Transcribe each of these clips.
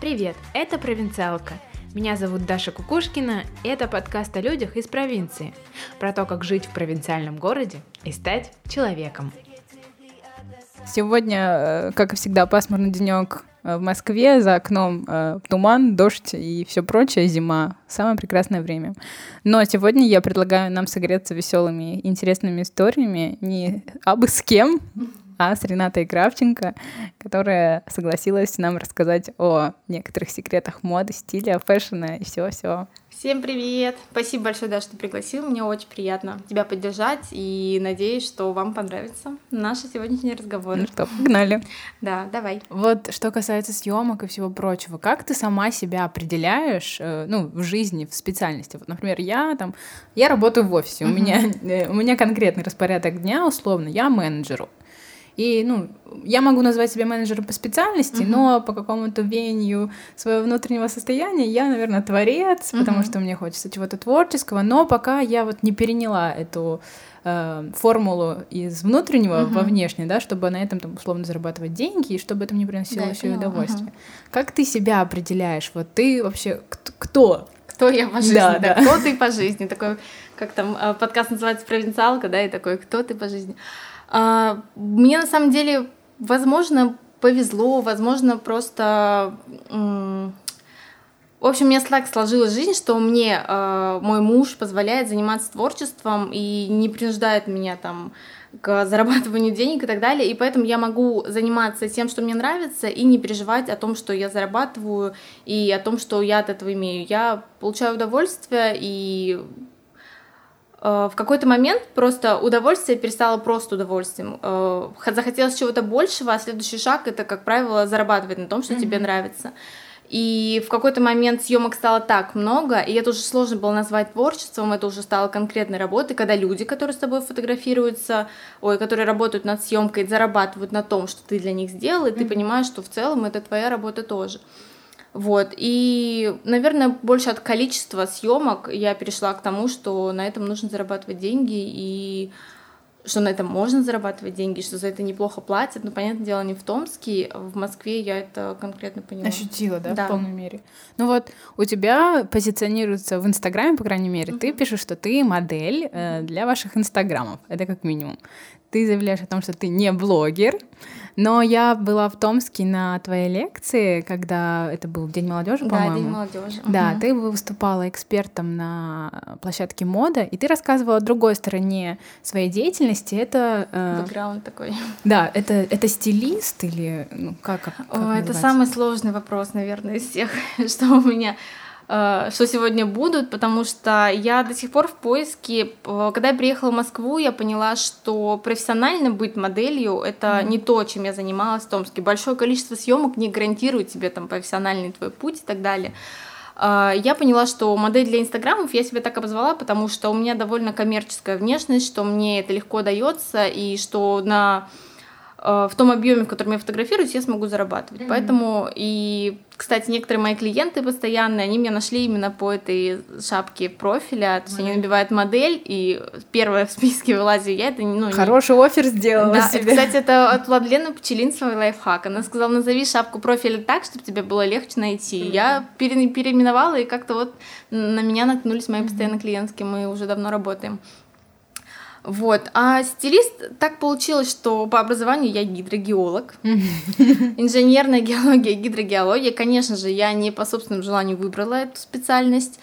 Привет, это «Провинциалка». Меня зовут Даша Кукушкина, и это подкаст о людях из провинции. Про то, как жить в провинциальном городе и стать человеком. Сегодня, э, как и всегда, пасмурный денек в Москве, за окном э, туман, дождь и все прочее, зима. Самое прекрасное время. Но сегодня я предлагаю нам согреться веселыми, интересными историями не абы с кем, а с Ренатой Кравченко, которая согласилась нам рассказать о некоторых секретах моды, стиля, фэшена и всего-всего. Всем привет! Спасибо большое, да, что пригласил. Мне очень приятно тебя поддержать и надеюсь, что вам понравится наши сегодняшние разговоры. Ну что, погнали. Да, давай. Вот что касается съемок и всего прочего, как ты сама себя определяешь, э, ну, в жизни, в специальности? Вот, например, я там, я работаю в офисе, у меня, э, у меня конкретный распорядок дня, условно, я менеджеру. И, ну, я могу назвать себя менеджером по специальности, uh-huh. но по какому-то веянию своего внутреннего состояния я, наверное, творец, uh-huh. потому что мне хочется чего-то творческого, но пока я вот не переняла эту э, формулу из внутреннего uh-huh. во внешнее, да, чтобы на этом там условно зарабатывать деньги и чтобы это мне приносило да, еще и удовольствие. Uh-huh. Как ты себя определяешь? Вот ты вообще кто? Кто я по жизни? Да, да. Кто ты по жизни? Такой, как там э, подкаст называется «Провинциалка», да, и такой, кто ты по жизни? А, мне на самом деле, возможно, повезло, возможно, просто... В общем, у меня так сложилась жизнь, что мне э, мой муж позволяет заниматься творчеством и не принуждает меня там к зарабатыванию денег и так далее, и поэтому я могу заниматься тем, что мне нравится, и не переживать о том, что я зарабатываю, и о том, что я от этого имею. Я получаю удовольствие, и в какой-то момент просто удовольствие перестало просто удовольствием. Э, захотелось чего-то большего, а следующий шаг это, как правило, зарабатывать на том, что mm-hmm. тебе нравится. И в какой-то момент съемок стало так много, и это уже сложно было назвать творчеством, это уже стало конкретной работой, когда люди, которые с тобой фотографируются, ой, которые работают над съемкой, зарабатывают на том, что ты для них сделал, и mm-hmm. ты понимаешь, что в целом это твоя работа тоже. Вот, и, наверное, больше от количества съемок я перешла к тому, что на этом нужно зарабатывать деньги, и что на этом можно зарабатывать деньги, что за это неплохо платят. Но, понятное дело, не в Томске, а в Москве я это конкретно поняла. Ощутила, да, да. в полной мере. Ну вот, у тебя позиционируется в Инстаграме, по крайней мере, mm-hmm. ты пишешь, что ты модель э, для ваших Инстаграмов. Это как минимум. Ты заявляешь о том, что ты не блогер, но я была в Томске на твоей лекции, когда это был День молодежи, по-моему. Да, День молодежи. Да, угу. ты выступала экспертом на площадке мода, и ты рассказывала о другой стороне своей деятельности. Это э... бэкграунд такой. Да, это это стилист или ну как? как О, это самый сложный вопрос, наверное, из всех, что у меня что сегодня будут, потому что я до сих пор в поиске. Э, когда я приехала в Москву, я поняла, что профессионально быть моделью это mm-hmm. не то, чем я занималась в Томске. Большое количество съемок не гарантирует тебе там профессиональный твой путь и так далее. Э, я поняла, что модель для инстаграмов я себя так обозвала, потому что у меня довольно коммерческая внешность, что мне это легко дается, и что на в том объеме, в котором я фотографируюсь, я смогу зарабатывать. Mm-hmm. Поэтому и кстати, некоторые мои клиенты постоянные, они меня нашли именно по этой шапке профиля, то есть они набивают модель, и первая в списке вылазит я, это, ну... Хороший не... офер сделала да, себе. кстати, это от Владлены Пчелинцевой лайфхак. Она сказала, назови шапку профиля так, чтобы тебе было легче найти. Mm-hmm. Я пере... переименовала, и как-то вот на меня наткнулись мои постоянные клиентки, мы уже давно работаем. Вот. А стилист так получилось, что по образованию я гидрогеолог. Инженерная геология, гидрогеология. Конечно же, я не по собственному желанию выбрала эту специальность.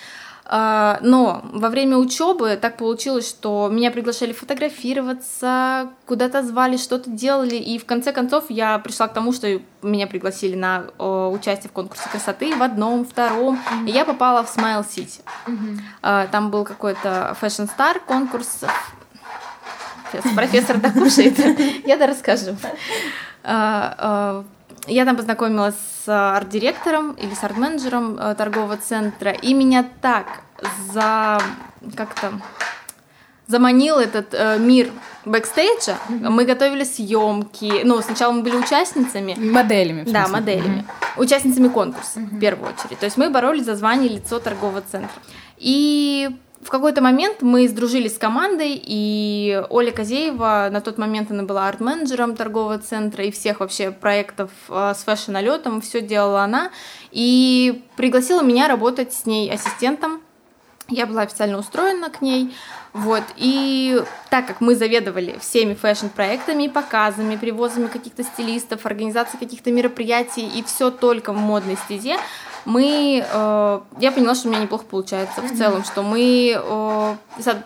А, но во время учебы так получилось, что меня приглашали фотографироваться, куда-то звали, что-то делали, и в конце концов я пришла к тому, что меня пригласили на участие в конкурсе красоты в одном, втором, mm-hmm. и я попала в Smile City. Mm-hmm. Там был какой-то Fashion Star конкурс, Сейчас профессор докушает, я-то расскажу. А, а, я там познакомилась с арт-директором или с арт-менеджером э, торгового центра, и меня так за как-то заманил этот э, мир бэкстейджа. Mm-hmm. Мы готовили съемки. Ну, сначала мы были участницами. Моделями. Да, моделями. Mm-hmm. Участницами конкурса, mm-hmm. в первую очередь. То есть мы боролись за звание лицо торгового центра. И в какой-то момент мы сдружились с командой, и Оля Козеева, на тот момент она была арт-менеджером торгового центра и всех вообще проектов э, с фэшн-налетом, все делала она, и пригласила меня работать с ней ассистентом. Я была официально устроена к ней, вот, и так как мы заведовали всеми фэшн-проектами, показами, привозами каких-то стилистов, организацией каких-то мероприятий, и все только в модной стезе, мы, э, я поняла, что у меня неплохо получается в целом, что мы э,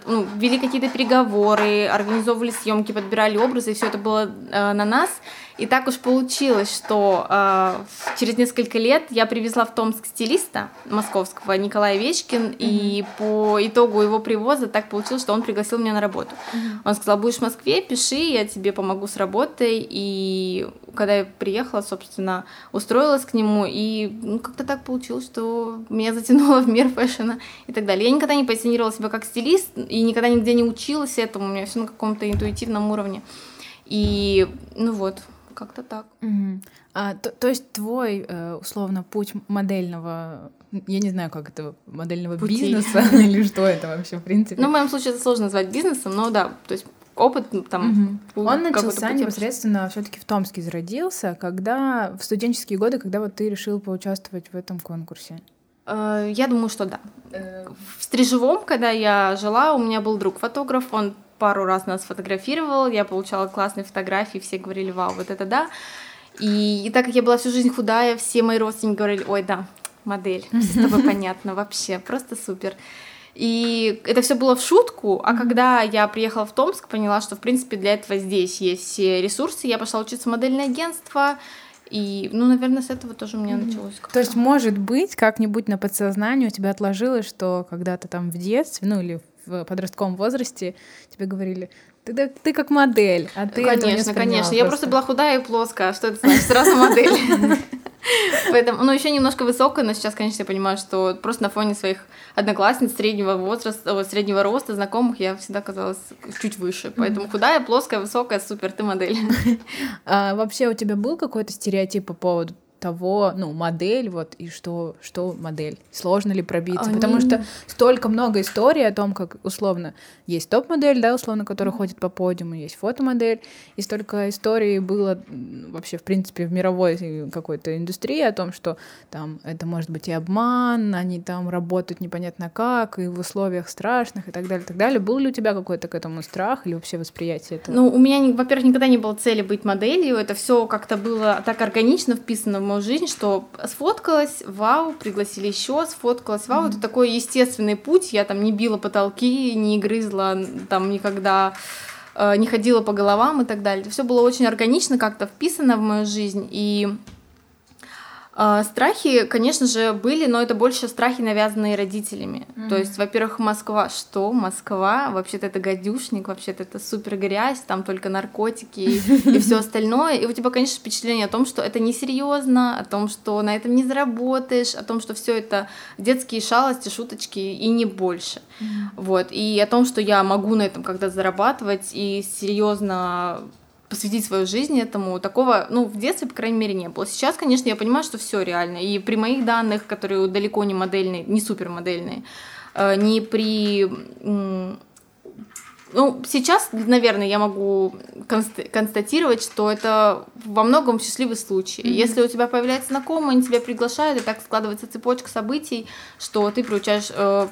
ну, вели какие-то переговоры, организовывали съемки, подбирали образы, и все это было э, на нас. И так уж получилось, что э, через несколько лет я привезла в Томск стилиста московского Николая Вечкин, mm-hmm. и по итогу его привоза так получилось, что он пригласил меня на работу. Mm-hmm. Он сказал, будешь в Москве, пиши, я тебе помогу с работой. И когда я приехала, собственно, устроилась к нему, и ну, как-то так получилось, что меня затянуло в мир фэшена и так далее. Я никогда не позиционировала себя как стилист, и никогда нигде не училась этому, у меня все на каком-то интуитивном уровне. И, ну вот, как-то так. Угу. А, то, то есть твой, э, условно, путь модельного, я не знаю, как это, модельного Пути. бизнеса или что это вообще, в принципе? Ну, в моем случае это сложно назвать бизнесом, но да, то есть опыт там. Угу. Он начался непосредственно все-таки в Томске зародился, когда в студенческие годы, когда вот ты решил поучаствовать в этом конкурсе. Э, я думаю, что да. Э. В Стрижевом, когда я жила, у меня был друг фотограф, он пару раз нас фотографировал, я получала классные фотографии, все говорили, вау, вот это да. И, и так как я была всю жизнь худая, все мои родственники говорили, ой, да, модель, все с тобой понятно, вообще, просто супер. И это все было в шутку, а когда я приехала в Томск, поняла, что, в принципе, для этого здесь есть все ресурсы, я пошла учиться в модельное агентство, и, ну, наверное, с этого тоже у меня началось. То есть, может быть, как-нибудь на подсознании у тебя отложилось, что когда-то там в детстве, ну, или в подростковом возрасте тебе говорили, ты, ты как модель, а ты Конечно, конечно. Просто. Я просто была худая и плоская, что это значит? Сразу модель. Поэтому, ну, еще немножко высокая, но сейчас, конечно, я понимаю, что просто на фоне своих одноклассниц среднего возраста, среднего роста, знакомых, я всегда казалась чуть выше. Поэтому худая, плоская, высокая, супер, ты модель. А вообще у тебя был какой-то стереотип по поводу того, ну, модель, вот, и что, что модель, сложно ли пробиться, Они... потому что столько много историй о том, как, условно, есть топ-модель, да, условно, которая mm-hmm. ходит по подиуму, есть фотомодель, и столько историй было вообще, в принципе, в мировой какой-то индустрии о том, что там это может быть и обман, они там работают непонятно как, и в условиях страшных, и так далее, и так далее. Был ли у тебя какой-то к этому страх или вообще восприятие этого? Ну, у меня, во-первых, никогда не было цели быть моделью, это все как-то было так органично вписано в мою жизнь, что сфоткалась, вау, пригласили еще, сфоткалась, вау, mm-hmm. это такой естественный путь, я там не била потолки, не грызла там никогда э, не ходила по головам и так далее. Все было очень органично как-то вписано в мою жизнь. И страхи, конечно же, были, но это больше страхи, навязанные родителями. Mm-hmm. То есть, во-первых, Москва, что? Москва, вообще-то это гадюшник, вообще-то это супер грязь, там только наркотики и, все остальное. И у тебя, конечно, впечатление о том, что это несерьезно, о том, что на этом не заработаешь, о том, что все это детские шалости, шуточки и не больше. Вот. И о том, что я могу на этом когда зарабатывать и серьезно посвятить свою жизнь этому. Такого, ну, в детстве, по крайней мере, не было. Сейчас, конечно, я понимаю, что все реально. И при моих данных, которые далеко не модельные, не супер модельные, э, не при ну, сейчас, наверное, я могу констатировать, что это во многом счастливый случай. Mm-hmm. Если у тебя появляется знакомый, они тебя приглашают, и так складывается цепочка событий, что ты приучаешь, э,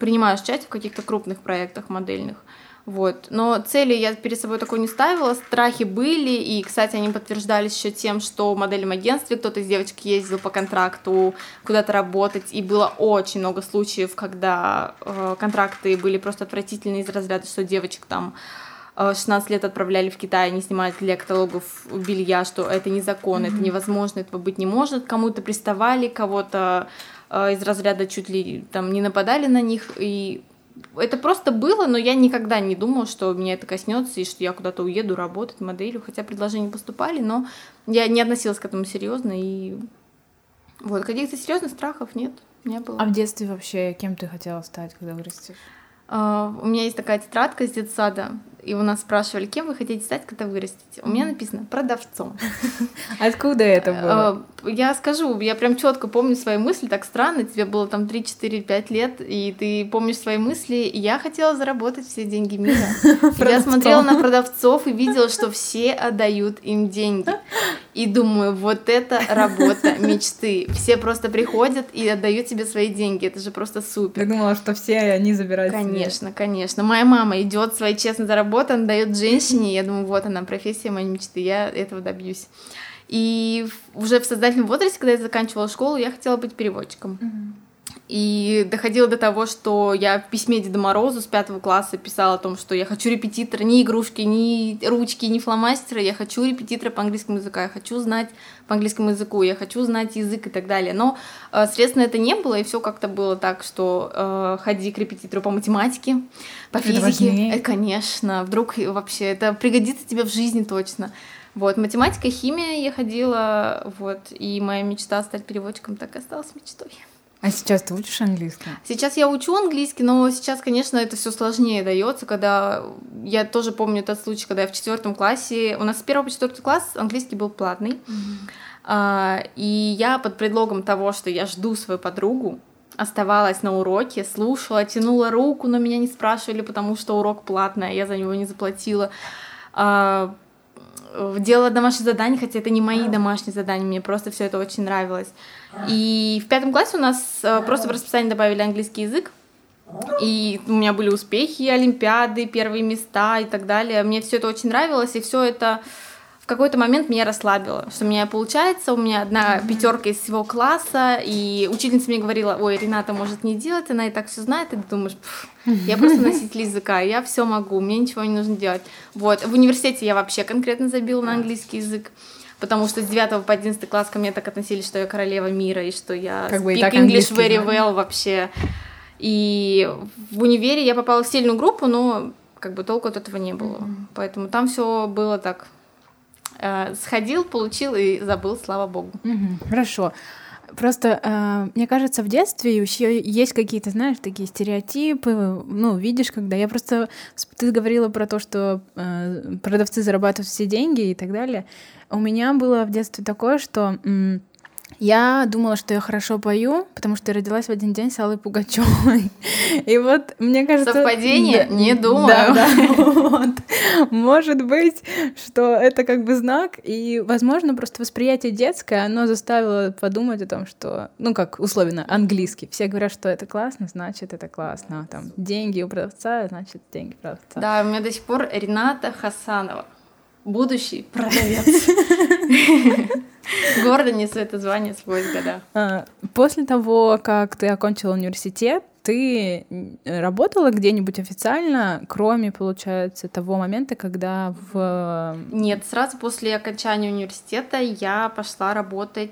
принимаешь участие в каких-то крупных проектах модельных. Вот. Но цели я перед собой такой не ставила, страхи были, и, кстати, они подтверждались еще тем, что в модельном агентстве кто-то из девочек ездил по контракту куда-то работать, и было очень много случаев, когда э, контракты были просто отвратительные из разряда, что девочек там 16 э, лет отправляли в Китай, не снимали для каталогов белья, что это незаконно, mm-hmm. это невозможно, этого быть не может, кому-то приставали, кого-то э, из разряда чуть ли там не нападали на них, и это просто было, но я никогда не думала, что меня это коснется и что я куда-то уеду работать моделью, хотя предложения поступали, но я не относилась к этому серьезно и вот каких-то серьезных страхов нет, не было. А в детстве вообще кем ты хотела стать, когда вырастешь? Uh, у меня есть такая тетрадка с детсада, и у нас спрашивали, кем вы хотите стать, когда вырастете. У меня написано продавцом. Откуда это было? Э, я скажу, я прям четко помню свои мысли, так странно, тебе было там 3, 4, 5 лет, и ты помнишь свои мысли. Я хотела заработать все деньги мира. Я смотрела на продавцов и видела, что все отдают им деньги. И думаю, вот это работа мечты. Все просто приходят и отдают тебе свои деньги. Это же просто супер. Я думала, что все они забирают Конечно, конечно. Моя мама идет свои честно заработать работа, она дает женщине, я думаю, вот она, профессия моей мечты, я этого добьюсь. И уже в создательном возрасте, когда я заканчивала школу, я хотела быть переводчиком. И доходило до того, что я в письме Деда Морозу с пятого класса писала о том, что я хочу репетитора, ни игрушки, ни ручки, ни фломастера, я хочу репетитора по английскому языку, я хочу знать по английскому языку, я хочу знать язык и так далее. Но э, средств на это не было, и все как-то было так, что э, ходи к репетитору по математике, по это физике. Э, конечно, вдруг вообще это пригодится тебе в жизни точно. Вот, математика, химия я ходила, вот, и моя мечта стать переводчиком так и осталась мечтой. А сейчас ты учишь английский? Сейчас я учу английский, но сейчас, конечно, это все сложнее дается, когда я тоже помню тот случай, когда я в четвертом классе, у нас с первого по четвертый класс английский был платный, mm-hmm. и я под предлогом того, что я жду свою подругу, оставалась на уроке, слушала, тянула руку, но меня не спрашивали, потому что урок платный, а я за него не заплатила. А, делала домашние задания, хотя это не мои домашние задания, мне просто все это очень нравилось. И в пятом классе у нас э, просто в расписание добавили английский язык. И у меня были успехи, олимпиады, первые места и так далее. Мне все это очень нравилось, и все это в какой-то момент меня расслабило, что у меня получается, у меня одна пятерка из всего класса, и учительница мне говорила, ой, Рената может не делать, она и так все знает, и ты думаешь, я просто носитель языка, я все могу, мне ничего не нужно делать. Вот, в университете я вообще конкретно забила на английский язык потому что с 9 по 11 класс ко мне так относились, что я королева мира, и что я как speak English very well вообще. И в универе я попала в сильную группу, но как бы толку от этого не было. Mm-hmm. Поэтому там все было так. Э, сходил, получил и забыл, слава богу. Mm-hmm. Хорошо. Просто э, мне кажется, в детстве еще есть какие-то, знаешь, такие стереотипы. Ну, видишь, когда я просто ты говорила про то, что э, продавцы зарабатывают все деньги и так далее. У меня было в детстве такое, что я думала, что я хорошо пою, потому что я родилась в один день с Аллой Пугачевой. И вот, мне кажется... Совпадение? Да, не думаю. Да, да, вот. Может быть, что это как бы знак, и, возможно, просто восприятие детское, оно заставило подумать о том, что, ну, как условно, английский. Все говорят, что это классно, значит, это классно. Там, деньги у продавца, значит, деньги у продавца. Да, у меня до сих пор Рената Хасанова будущий продавец. Гордо несу это звание с годах. А, после того, как ты окончила университет, ты работала где-нибудь официально, кроме, получается, того момента, когда в... Нет, сразу после окончания университета я пошла работать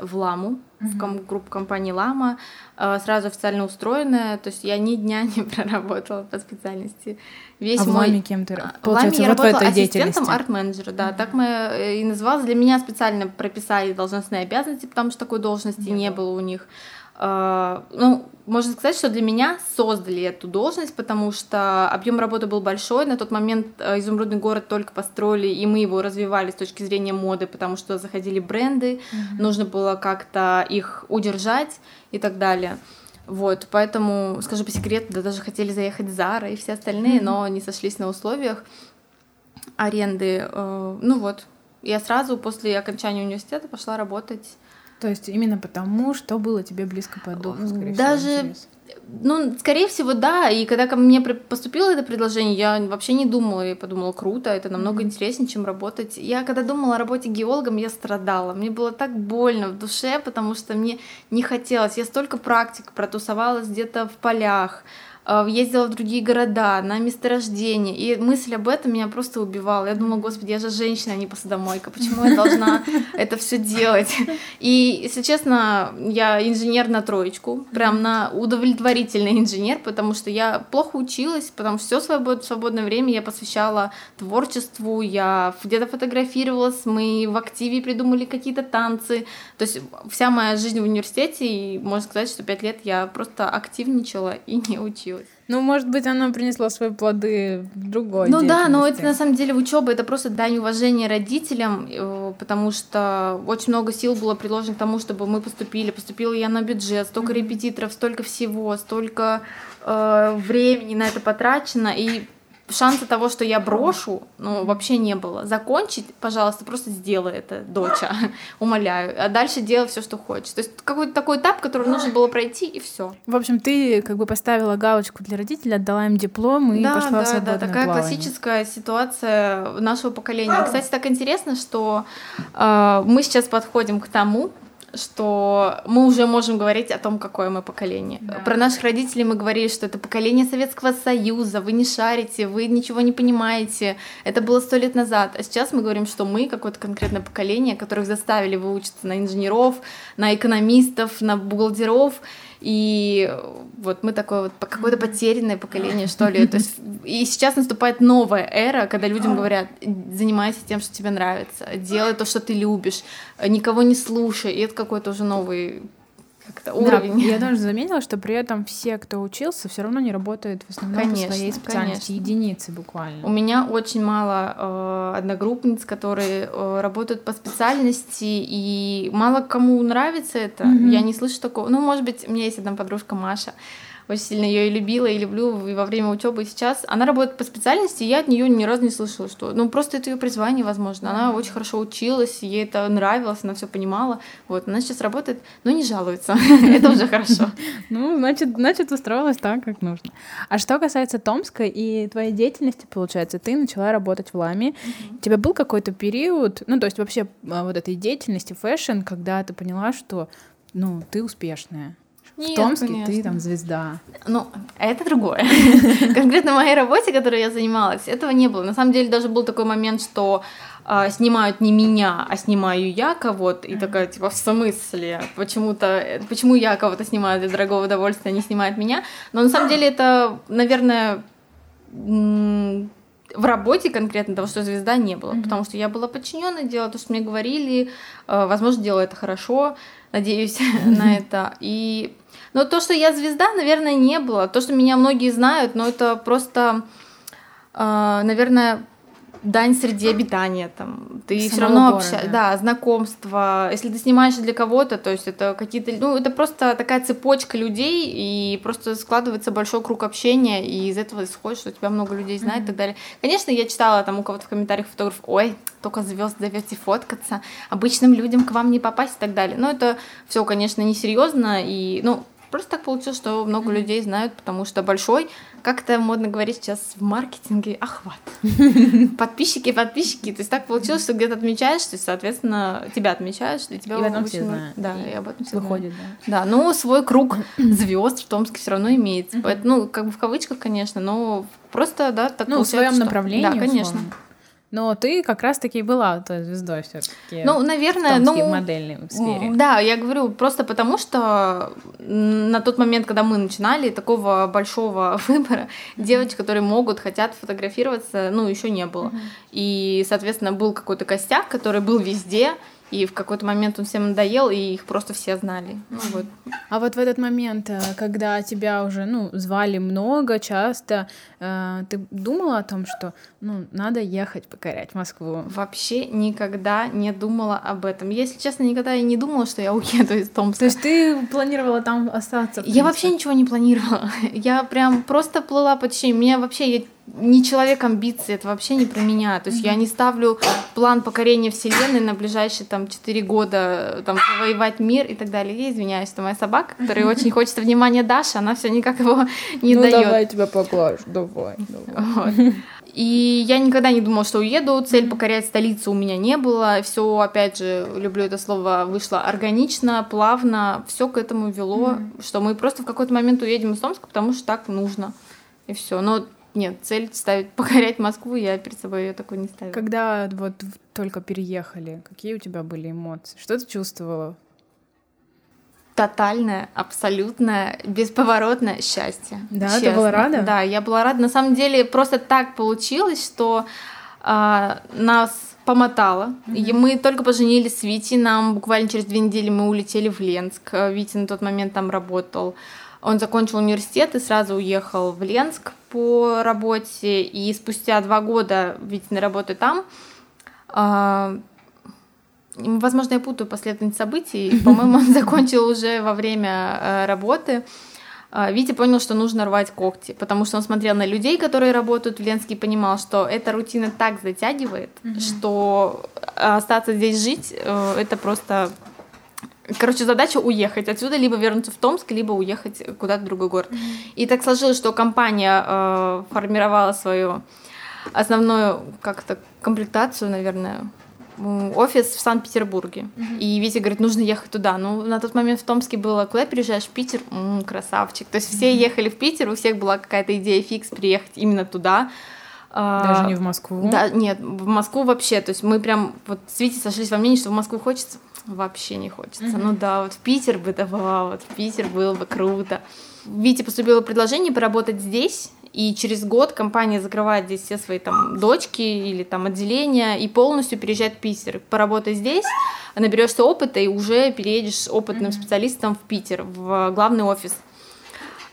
в Ламу, mm-hmm. в ком- группу компании Лама, э, сразу официально устроенная, то есть я ни дня не проработала по специальности. Весь а мой... в Ламе кем ты? А, получается, в Ламе я работала ассистентом арт-менеджера, да, mm-hmm. так мы э, и называлось. Для меня специально прописали должностные обязанности, потому что такой должности mm-hmm. не было у них. Uh, ну, можно сказать, что для меня создали эту должность, потому что объем работы был большой. На тот момент э, изумрудный город только построили, и мы его развивали с точки зрения моды, потому что заходили бренды, mm-hmm. нужно было как-то их удержать и так далее. Вот, поэтому, скажу по секрету, да, даже хотели заехать Зара и все остальные, mm-hmm. но не сошлись на условиях аренды. Э, ну вот, я сразу после окончания университета пошла работать то есть именно потому, что было тебе близко по духу, скорее Даже, всего, ну, скорее всего, да. И когда ко мне поступило это предложение, я вообще не думала, я подумала, круто, это намного mm-hmm. интереснее, чем работать. Я когда думала о работе геологом, я страдала. Мне было так больно в душе, потому что мне не хотелось. Я столько практик протусовалась где-то в полях, ездила в другие города, на месторождение, и мысль об этом меня просто убивала. Я думала, господи, я же женщина, а не посудомойка, почему я должна это все делать? И, если честно, я инженер на троечку, прям на удовлетворительный инженер, потому что я плохо училась, потому что все свободное время я посвящала творчеству, я где-то фотографировалась, мы в активе придумали какие-то танцы, то есть вся моя жизнь в университете, и можно сказать, что пять лет я просто активничала и не училась получилось. Ну, может быть, оно принесло свои плоды в другой Ну да, но это на самом деле учеба, это просто дань уважения родителям, э, потому что очень много сил было приложено к тому, чтобы мы поступили. Поступила я на бюджет, столько репетиторов, столько всего, столько э, времени на это потрачено, и шанса того, что я брошу, ну, вообще не было. Закончить, пожалуйста, просто сделай это, доча, умоляю. А дальше делай все, что хочешь. То есть какой-то такой этап, который нужно было пройти, и все. В общем, ты как бы поставила галочку для родителей, отдала им диплом и да, пошла да, в свободное Да, такая плавание. классическая ситуация нашего поколения. Кстати, так интересно, что э, мы сейчас подходим к тому, что мы уже можем говорить о том, какое мы поколение. Да. Про наших родителей мы говорили, что это поколение Советского Союза, вы не шарите, вы ничего не понимаете. Это было сто лет назад. А сейчас мы говорим, что мы какое-то конкретное поколение, которых заставили выучиться на инженеров, на экономистов, на бухгалтеров. И вот мы такое вот какое-то потерянное поколение, что ли. То есть, и сейчас наступает новая эра, когда людям говорят, занимайся тем, что тебе нравится, делай то, что ты любишь, никого не слушай. И это какой-то уже новый как-то уровень. Да, я тоже заметила, что при этом все, кто учился, все равно не работают в основном конечно, по своей специальности, конечно. единицы буквально. У меня очень мало э, одногруппниц, которые э, работают по специальности, и мало кому нравится это. Mm-hmm. Я не слышу такого. Ну, может быть, у меня есть одна подружка Маша очень сильно ее и любила, и люблю и во время учебы, и сейчас. Она работает по специальности, и я от нее ни разу не слышала, что... Ну, просто это ее призвание, возможно. Она очень хорошо училась, ей это нравилось, она все понимала. Вот, она сейчас работает, но не жалуется. Это уже хорошо. Ну, значит, значит, устроилась так, как нужно. А что касается Томска и твоей деятельности, получается, ты начала работать в Ламе. У тебя был какой-то период, ну, то есть вообще а, вот этой деятельности fashion, когда ты поняла, что, ну, ты успешная? Нет, в Томске конечно. ты там звезда. Ну, это другое. Конкретно в моей работе, которой я занималась, этого не было. На самом деле даже был такой момент, что э, снимают не меня, а снимаю я кого-то, и такая, типа, в смысле? Почему-то, почему я кого-то снимаю для дорогого удовольствия, а не снимает меня? Но на самом деле это, наверное, в работе конкретно того, что звезда не было, mm-hmm. потому что я была подчиненной, делала то, что мне говорили, э, возможно, делала это хорошо, надеюсь на это. И но то, что я звезда, наверное, не было. То, что меня многие знают, но это просто, э, наверное, дань среди обитания там. Ты все равно общаешься да знакомства если ты снимаешь для кого-то то есть это какие-то ну это просто такая цепочка людей и просто складывается большой круг общения и из этого исходит что тебя много людей знает mm-hmm. и так далее. Конечно я читала там у кого-то в комментариях фотограф ой только звезд зовете фоткаться обычным людям к вам не попасть и так далее. Но это все конечно несерьезно и ну Просто так получилось, что много людей знают, потому что большой, как это модно говорить сейчас в маркетинге, охват. Подписчики, подписчики. То есть так получилось, что где-то отмечаешь, то есть, соответственно, тебя отмечаешь, и тебя и об этом все знают. Да, и, об этом все выходит, да. Да, но свой круг звезд в Томске все равно имеется. Поэтому, ну, как бы в кавычках, конечно, но просто, да, так Ну, в своем направлении. Да, конечно. Но ты как раз-таки была той звездой все-таки. Ну, наверное, в ну, модельной сфере. Да, я говорю просто потому, что на тот момент, когда мы начинали, такого большого выбора девочек, которые могут, хотят фотографироваться, ну, еще не было. Mm-hmm. И, соответственно, был какой-то костяк, который был везде, и в какой-то момент он всем надоел, и их просто все знали. Ну, вот. А вот в этот момент, э, когда тебя уже ну, звали много, часто, э, ты думала о том, что ну, надо ехать покорять Москву? Вообще никогда не думала об этом. Если честно, никогда и не думала, что я уеду из Томска. То есть ты планировала там остаться? Я вообще ничего не планировала. Я прям просто плыла по течению. Меня вообще не человек амбиций, это вообще не про меня. То есть mm-hmm. я не ставлю план покорения Вселенной на ближайшие там 4 года, там, завоевать мир и так далее. Я извиняюсь, это моя собака, которая очень хочет внимания Даши, она все никак его не ну, дает. Ну давай я тебя поглажу, давай, Вот. И я никогда не думала, что уеду. Цель покорять столицу у меня не было. Все, опять же, люблю это слово, вышло органично, плавно. Все к этому вело, mm-hmm. что мы просто в какой-то момент уедем из Томска, потому что так нужно. И все. Но нет, цель ставить покорять Москву, я перед собой ее такой не ставила. Когда вот только переехали, какие у тебя были эмоции? Что ты чувствовала? Тотальное, абсолютное, бесповоротное счастье. Да, честно. ты была рада? Да, я была рада. На самом деле просто так получилось, что э, нас помотало. Mm-hmm. И мы только поженились с Вити, нам буквально через две недели мы улетели в Ленск. Витя на тот момент там работал. Он закончил университет и сразу уехал в Ленск по работе, и спустя два года, ведь на работе там, а, возможно, я путаю последовательность событий, по-моему, он закончил уже во время э, работы, а, Витя понял, что нужно рвать когти, потому что он смотрел на людей, которые работают в Ленске, и понимал, что эта рутина так затягивает, mm-hmm. что остаться здесь жить, э, это просто... Короче, задача уехать отсюда, либо вернуться в Томск, либо уехать куда-то в другой город. Mm-hmm. И так сложилось, что компания э, формировала свою основную как-то комплектацию, наверное, офис в Санкт-Петербурге. Uh-huh. И Витя говорит, нужно ехать туда. Ну, на тот момент в Томске было, куда переезжаешь? В Питер? М-м, красавчик. То есть все uh-huh. ехали в Питер, у всех была какая-то идея фикс приехать именно туда. А, Даже не в Москву? Да, нет, в Москву вообще. То есть мы прям вот с Витей сошлись во мнении, что в Москву хочется. Вообще не хочется. Uh-huh. Ну да, вот в Питер бы давала, вот в Питер было бы круто. Вите поступило предложение поработать здесь, и через год компания закрывает здесь все свои там дочки или там отделения и полностью переезжает в Питер. Поработай здесь, наберешься опыта и уже переедешь опытным mm-hmm. специалистом в Питер, в главный офис.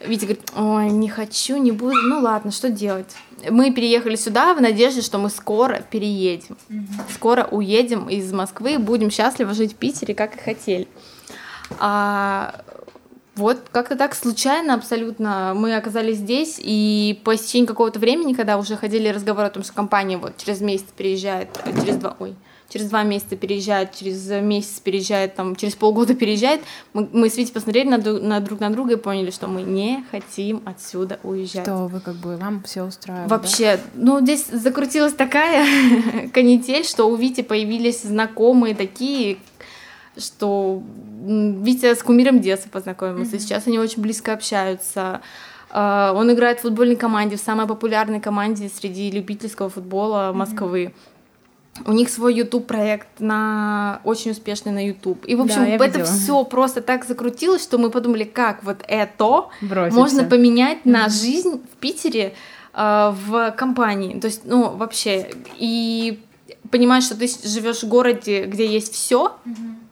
Витя говорит, ой, не хочу, не буду, ну ладно, что делать? Мы переехали сюда в надежде, что мы скоро переедем. Mm-hmm. Скоро уедем из Москвы и будем счастливо жить в Питере, как и хотели. А вот как-то так случайно абсолютно мы оказались здесь, и по истечении какого-то времени, когда уже ходили разговоры о том, что компания вот через месяц переезжает, э, через два, ой, через два месяца переезжает, через месяц переезжает, там, через полгода переезжает, мы, мы с Витей посмотрели на, на друг на друга и поняли, что мы не хотим отсюда уезжать. Что вы как бы, вам все устраивает, Вообще, да? ну, здесь закрутилась такая канитель, что у Вити появились знакомые такие, что Витя с кумиром детства познакомился, mm-hmm. сейчас они очень близко общаются. А, он играет в футбольной команде, в самой популярной команде среди любительского футбола Москвы. Mm-hmm. У них свой YouTube проект на очень успешный на YouTube. И в общем, да, это все просто так закрутилось, что мы подумали, как вот это Бросится. можно поменять mm-hmm. на жизнь в Питере э, в компании. То есть, ну, вообще. И понимаешь, что ты живешь в городе, где есть все. Mm-hmm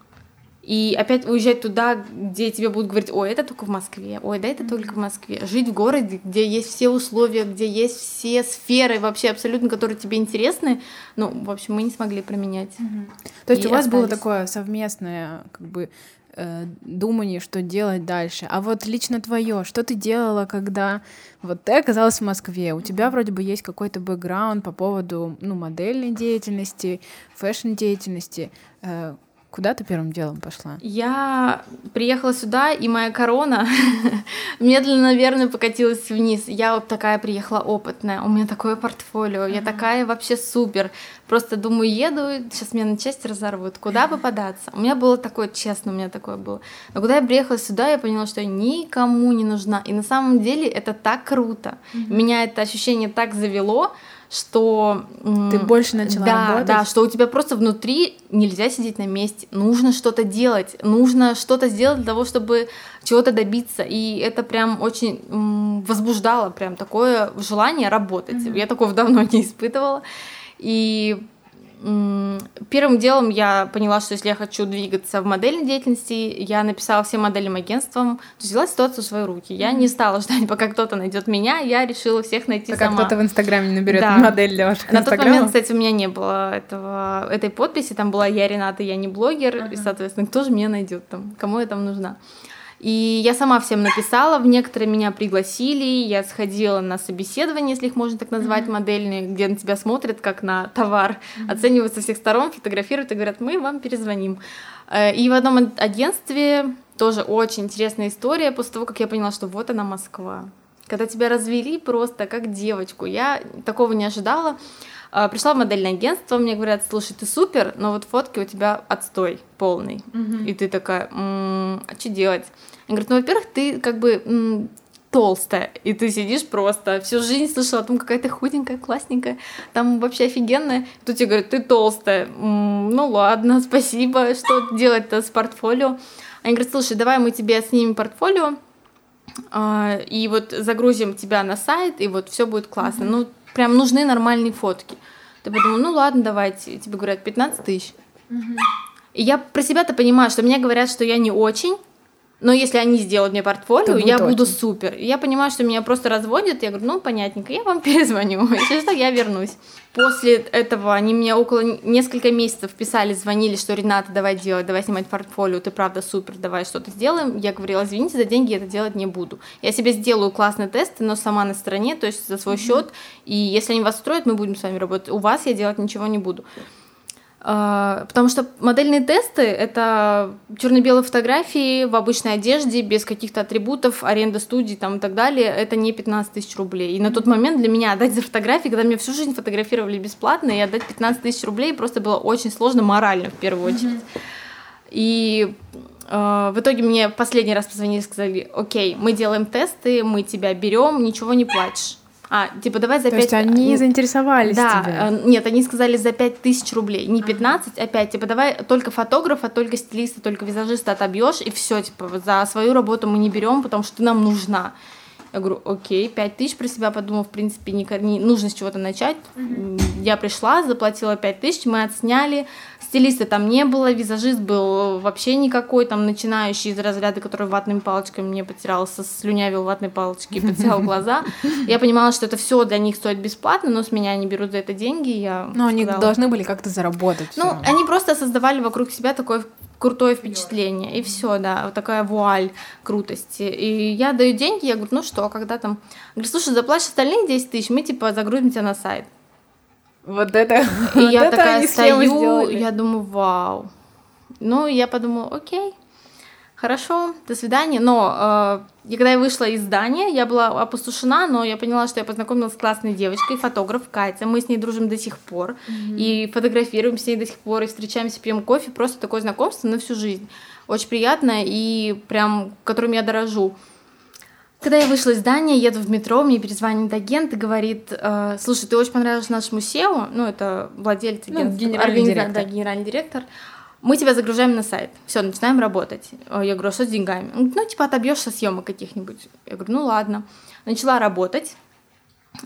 и опять уезжать туда, где тебе будут говорить, ой, это только в Москве, ой, да, это только в Москве. Жить в городе, где есть все условия, где есть все сферы вообще абсолютно, которые тебе интересны, ну, в общем, мы не смогли променять. Угу. То есть у вас остались. было такое совместное, как бы, э, думание, что делать дальше. А вот лично твое, что ты делала, когда вот ты оказалась в Москве? У тебя вроде бы есть какой-то бэкграунд по поводу ну, модельной деятельности, фэшн-деятельности. Э, Куда ты первым делом пошла? Я приехала сюда, и моя корона медленно, наверное, покатилась вниз. Я вот такая приехала опытная, у меня такое портфолио, я такая вообще супер. Просто думаю, еду, сейчас меня на части разорвут, куда бы податься? У меня было такое, честно, у меня такое было. Но когда я приехала сюда, я поняла, что я никому не нужна. И на самом деле это так круто. Меня это ощущение так завело, что ты больше начала да, работать. Да, что у тебя просто внутри нельзя сидеть на месте, нужно что-то делать, нужно что-то сделать для того, чтобы чего-то добиться, и это прям очень возбуждало прям такое желание работать. Mm-hmm. Я такого давно не испытывала, и Первым делом я поняла, что если я хочу двигаться в модельной деятельности, я написала всем модельным агентствам, то есть взяла ситуацию в свои руки. Я не стала ждать, пока кто-то найдет меня, я решила всех найти пока сама. кто-то в Инстаграме наберет да. модель для ваших На тот момент, кстати, у меня не было этого, этой подписи, там была я Рената, я не блогер, uh-huh. и, соответственно, кто же меня найдет там, кому я там нужна. И я сама всем написала, в некоторые меня пригласили, я сходила на собеседование, если их можно так назвать, mm-hmm. модельные, где на тебя смотрят как на товар, mm-hmm. оценивают со всех сторон, фотографируют и говорят, мы вам перезвоним. Э, и в одном агентстве тоже очень интересная история, после того, как я поняла, что вот она Москва. Когда тебя развели просто как девочку, я такого не ожидала. А, пришла в модельное агентство, мне говорят, слушай, ты супер, но вот фотки у тебя отстой полный. Mm-hmm. И ты такая, м-м, а что делать? Я говорю, ну, во-первых, ты как бы толстая, и ты сидишь просто, всю жизнь слышала о том, какая ты худенькая, классненькая, там вообще офигенная. Тут тебе говорят, ты толстая. Ну ладно, спасибо, что делать-то с портфолио? Они говорят, слушай, давай мы тебе снимем портфолио, а, и вот загрузим тебя на сайт, и вот все будет классно. Mm-hmm. Ну, прям нужны нормальные фотки. Ты подумал, ну ладно, давайте. Тебе говорят 15 тысяч. И я про себя-то понимаю, что мне говорят, что я не очень, Но если они сделают мне портфолио, я очень. буду супер. Я понимаю, что меня просто разводят. Я говорю, ну, понятненько, я вам перезвоню. Если что, я вернусь. После этого они меня около несколько месяцев писали, звонили, что Рената, давай делать, давай снимать портфолио, ты правда супер, давай что-то сделаем. Я говорила, извините, за деньги я это делать не буду. Я себе сделаю классные тесты, но сама на стороне, то есть за свой mm-hmm. счет. И если они вас устроят, мы будем с вами работать. У вас я делать ничего не буду. А, потому что модельные тесты — это черно-белые фотографии в обычной одежде, без каких-то атрибутов, аренда студии там, и так далее. Это не 15 тысяч рублей. И на тот момент для меня отдать за фотографии, когда меня всю жизнь фотографировали бесплатно, и отдать 15 тысяч рублей просто было очень сложно морально в первую очередь. И э, в итоге мне последний раз позвонили и сказали, окей, мы делаем тесты, мы тебя берем, ничего не платишь. А, типа, давай за То 5... есть они заинтересовались Да, тебе. Э, нет, они сказали за 5 тысяч рублей, не 15, а 5. Типа, давай только фотографа, только стилиста, только визажиста отобьешь, и все, типа, за свою работу мы не берем, потому что ты нам нужна. Я говорю, окей, 5 тысяч про себя подумал, в принципе, не, не нужно с чего-то начать. Mm-hmm. Я пришла, заплатила 5 тысяч, мы отсняли, стилиста там не было, визажист был вообще никакой, там начинающий из разряда, который ватными палочками мне потерялся, слюнявил ватной палочки и потерял глаза. Я понимала, что это все для них стоит бесплатно, но с меня они берут за это деньги. Я но они должны были как-то заработать. Ну, они просто создавали вокруг себя такой крутое впечатление. И все, да, вот такая вуаль крутости. И я даю деньги, я говорю, ну что, когда там... Говорю, слушай, заплатишь остальные 10 тысяч, мы типа загрузим тебя на сайт. Вот это. И вот я это такая стою, я думаю, вау. Ну, я подумала, окей, хорошо, до свидания. Но э, когда я вышла из здания, я была опустошена, но я поняла, что я познакомилась с классной девочкой, фотограф Катя. Мы с ней дружим до сих пор. Mm-hmm. И фотографируем с ней до сих пор, и встречаемся, пьем кофе. Просто такое знакомство на всю жизнь. Очень приятно и прям, которым я дорожу. Когда я вышла из здания, еду в метро, мне перезвонит агент и говорит, э, слушай, ты очень понравилась нашему SEO, ну, это владелец ну, генеральный директор. Да, генеральный директор. Мы тебя загружаем на сайт. Все, начинаем работать. Э, я говорю, а что с деньгами? Он говорит, ну, типа, отобьешься съемок каких-нибудь. Я говорю, ну, ладно. Начала работать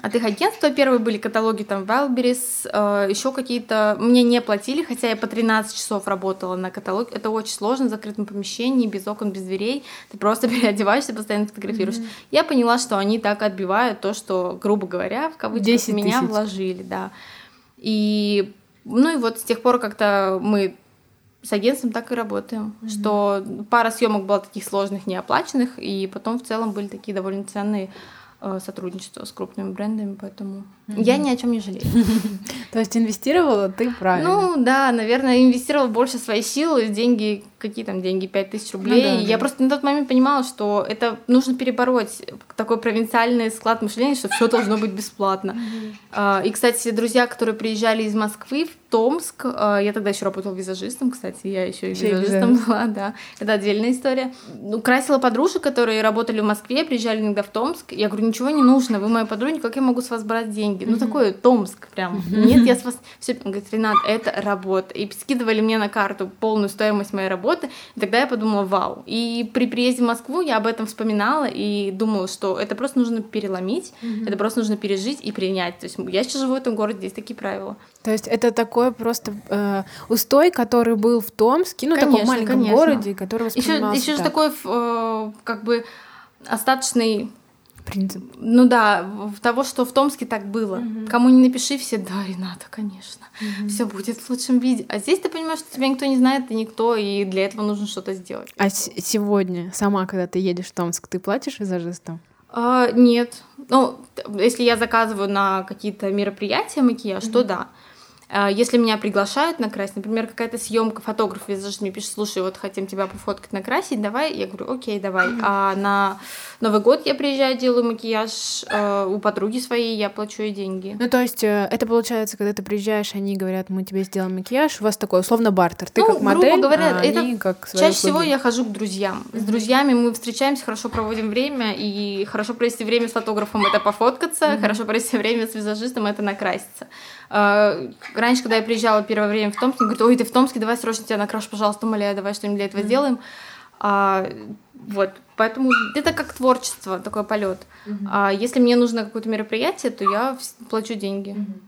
от их агентства первые были каталоги там Wildberries, э, еще какие-то мне не платили, хотя я по 13 часов работала на каталоге. Это очень сложно в закрытом помещении, без окон, без дверей. Ты просто переодеваешься, постоянно фотографируешь. Mm-hmm. Я поняла, что они так отбивают то, что, грубо говоря, в кавычках меня вложили, да. И ну и вот с тех пор как-то мы с агентством так и работаем, mm-hmm. что пара съемок была таких сложных, неоплаченных, и потом в целом были такие довольно ценные Э, сотрудничество с крупными брендами, поэтому mm-hmm. я ни о чем не жалею. То есть инвестировала ты правильно? Ну да, наверное, инвестировала больше своей силы, деньги, какие там деньги, 5000 рублей. Ну, да, я да. просто на тот момент понимала, что это нужно перебороть, такой провинциальный склад мышления, что все должно быть бесплатно. Mm-hmm. И, кстати, друзья, которые приезжали из Москвы в Томск, э, я тогда еще работала визажистом, кстати, я еще и визажистом была, да, это отдельная история. Ну, красила подружек, которые работали в Москве, приезжали иногда в Томск. Я говорю, ничего не нужно, вы мои подруги, как я могу с вас брать деньги? Mm-hmm. Ну, такой Томск прям. Mm-hmm. Нет, я с вас... Все, он говорит, Ренат, это работа. И скидывали мне на карту полную стоимость моей работы. И тогда я подумала, вау. И при приезде в Москву я об этом вспоминала и думала, что это просто нужно переломить, mm-hmm. это просто нужно пережить и принять. То есть я сейчас живу в этом городе, здесь такие правила. То есть это такой просто э, устой, который был в Томске, ну, конечно, таком маленьком конечно. городе, который воспринимался Еще, еще так. такой, э, как бы, остаточный принцип. Ну да, того, что в Томске так было. Угу. Кому не напиши, все, да, Рената, конечно, угу. все будет в лучшем виде. А здесь ты понимаешь, что тебя никто не знает, ты никто, и для этого нужно что-то сделать. А сегодня, сама, когда ты едешь в Томск, ты платишь визажистам? А, нет. Ну, если я заказываю на какие-то мероприятия макияж, угу. то да. А, если меня приглашают накрасить, например, какая-то съемка, фотограф визажист мне пишет, слушай, вот хотим тебя пофоткать, накрасить, давай. Я говорю, окей, давай. А на Новый год я приезжаю, делаю макияж э, у подруги своей, я плачу ей деньги. Ну, то есть э, это получается, когда ты приезжаешь, они говорят, мы тебе сделаем макияж, у вас такой условно бартер. Ты ну, как модель, говоря, а это они как чаще услуги. всего я хожу к друзьям. С друзьями мы встречаемся, хорошо проводим время, и хорошо провести время с фотографом — это пофоткаться, mm-hmm. хорошо провести время с визажистом — это накраситься. Э, раньше, когда я приезжала первое время в Томск, говорит, ой, ты в Томске, давай срочно тебя накрашу, пожалуйста, умоляю, давай что-нибудь для этого mm-hmm. сделаем. А, вот, поэтому это как творчество, такой полет. Mm-hmm. А если мне нужно какое-то мероприятие, то я плачу деньги. Mm-hmm.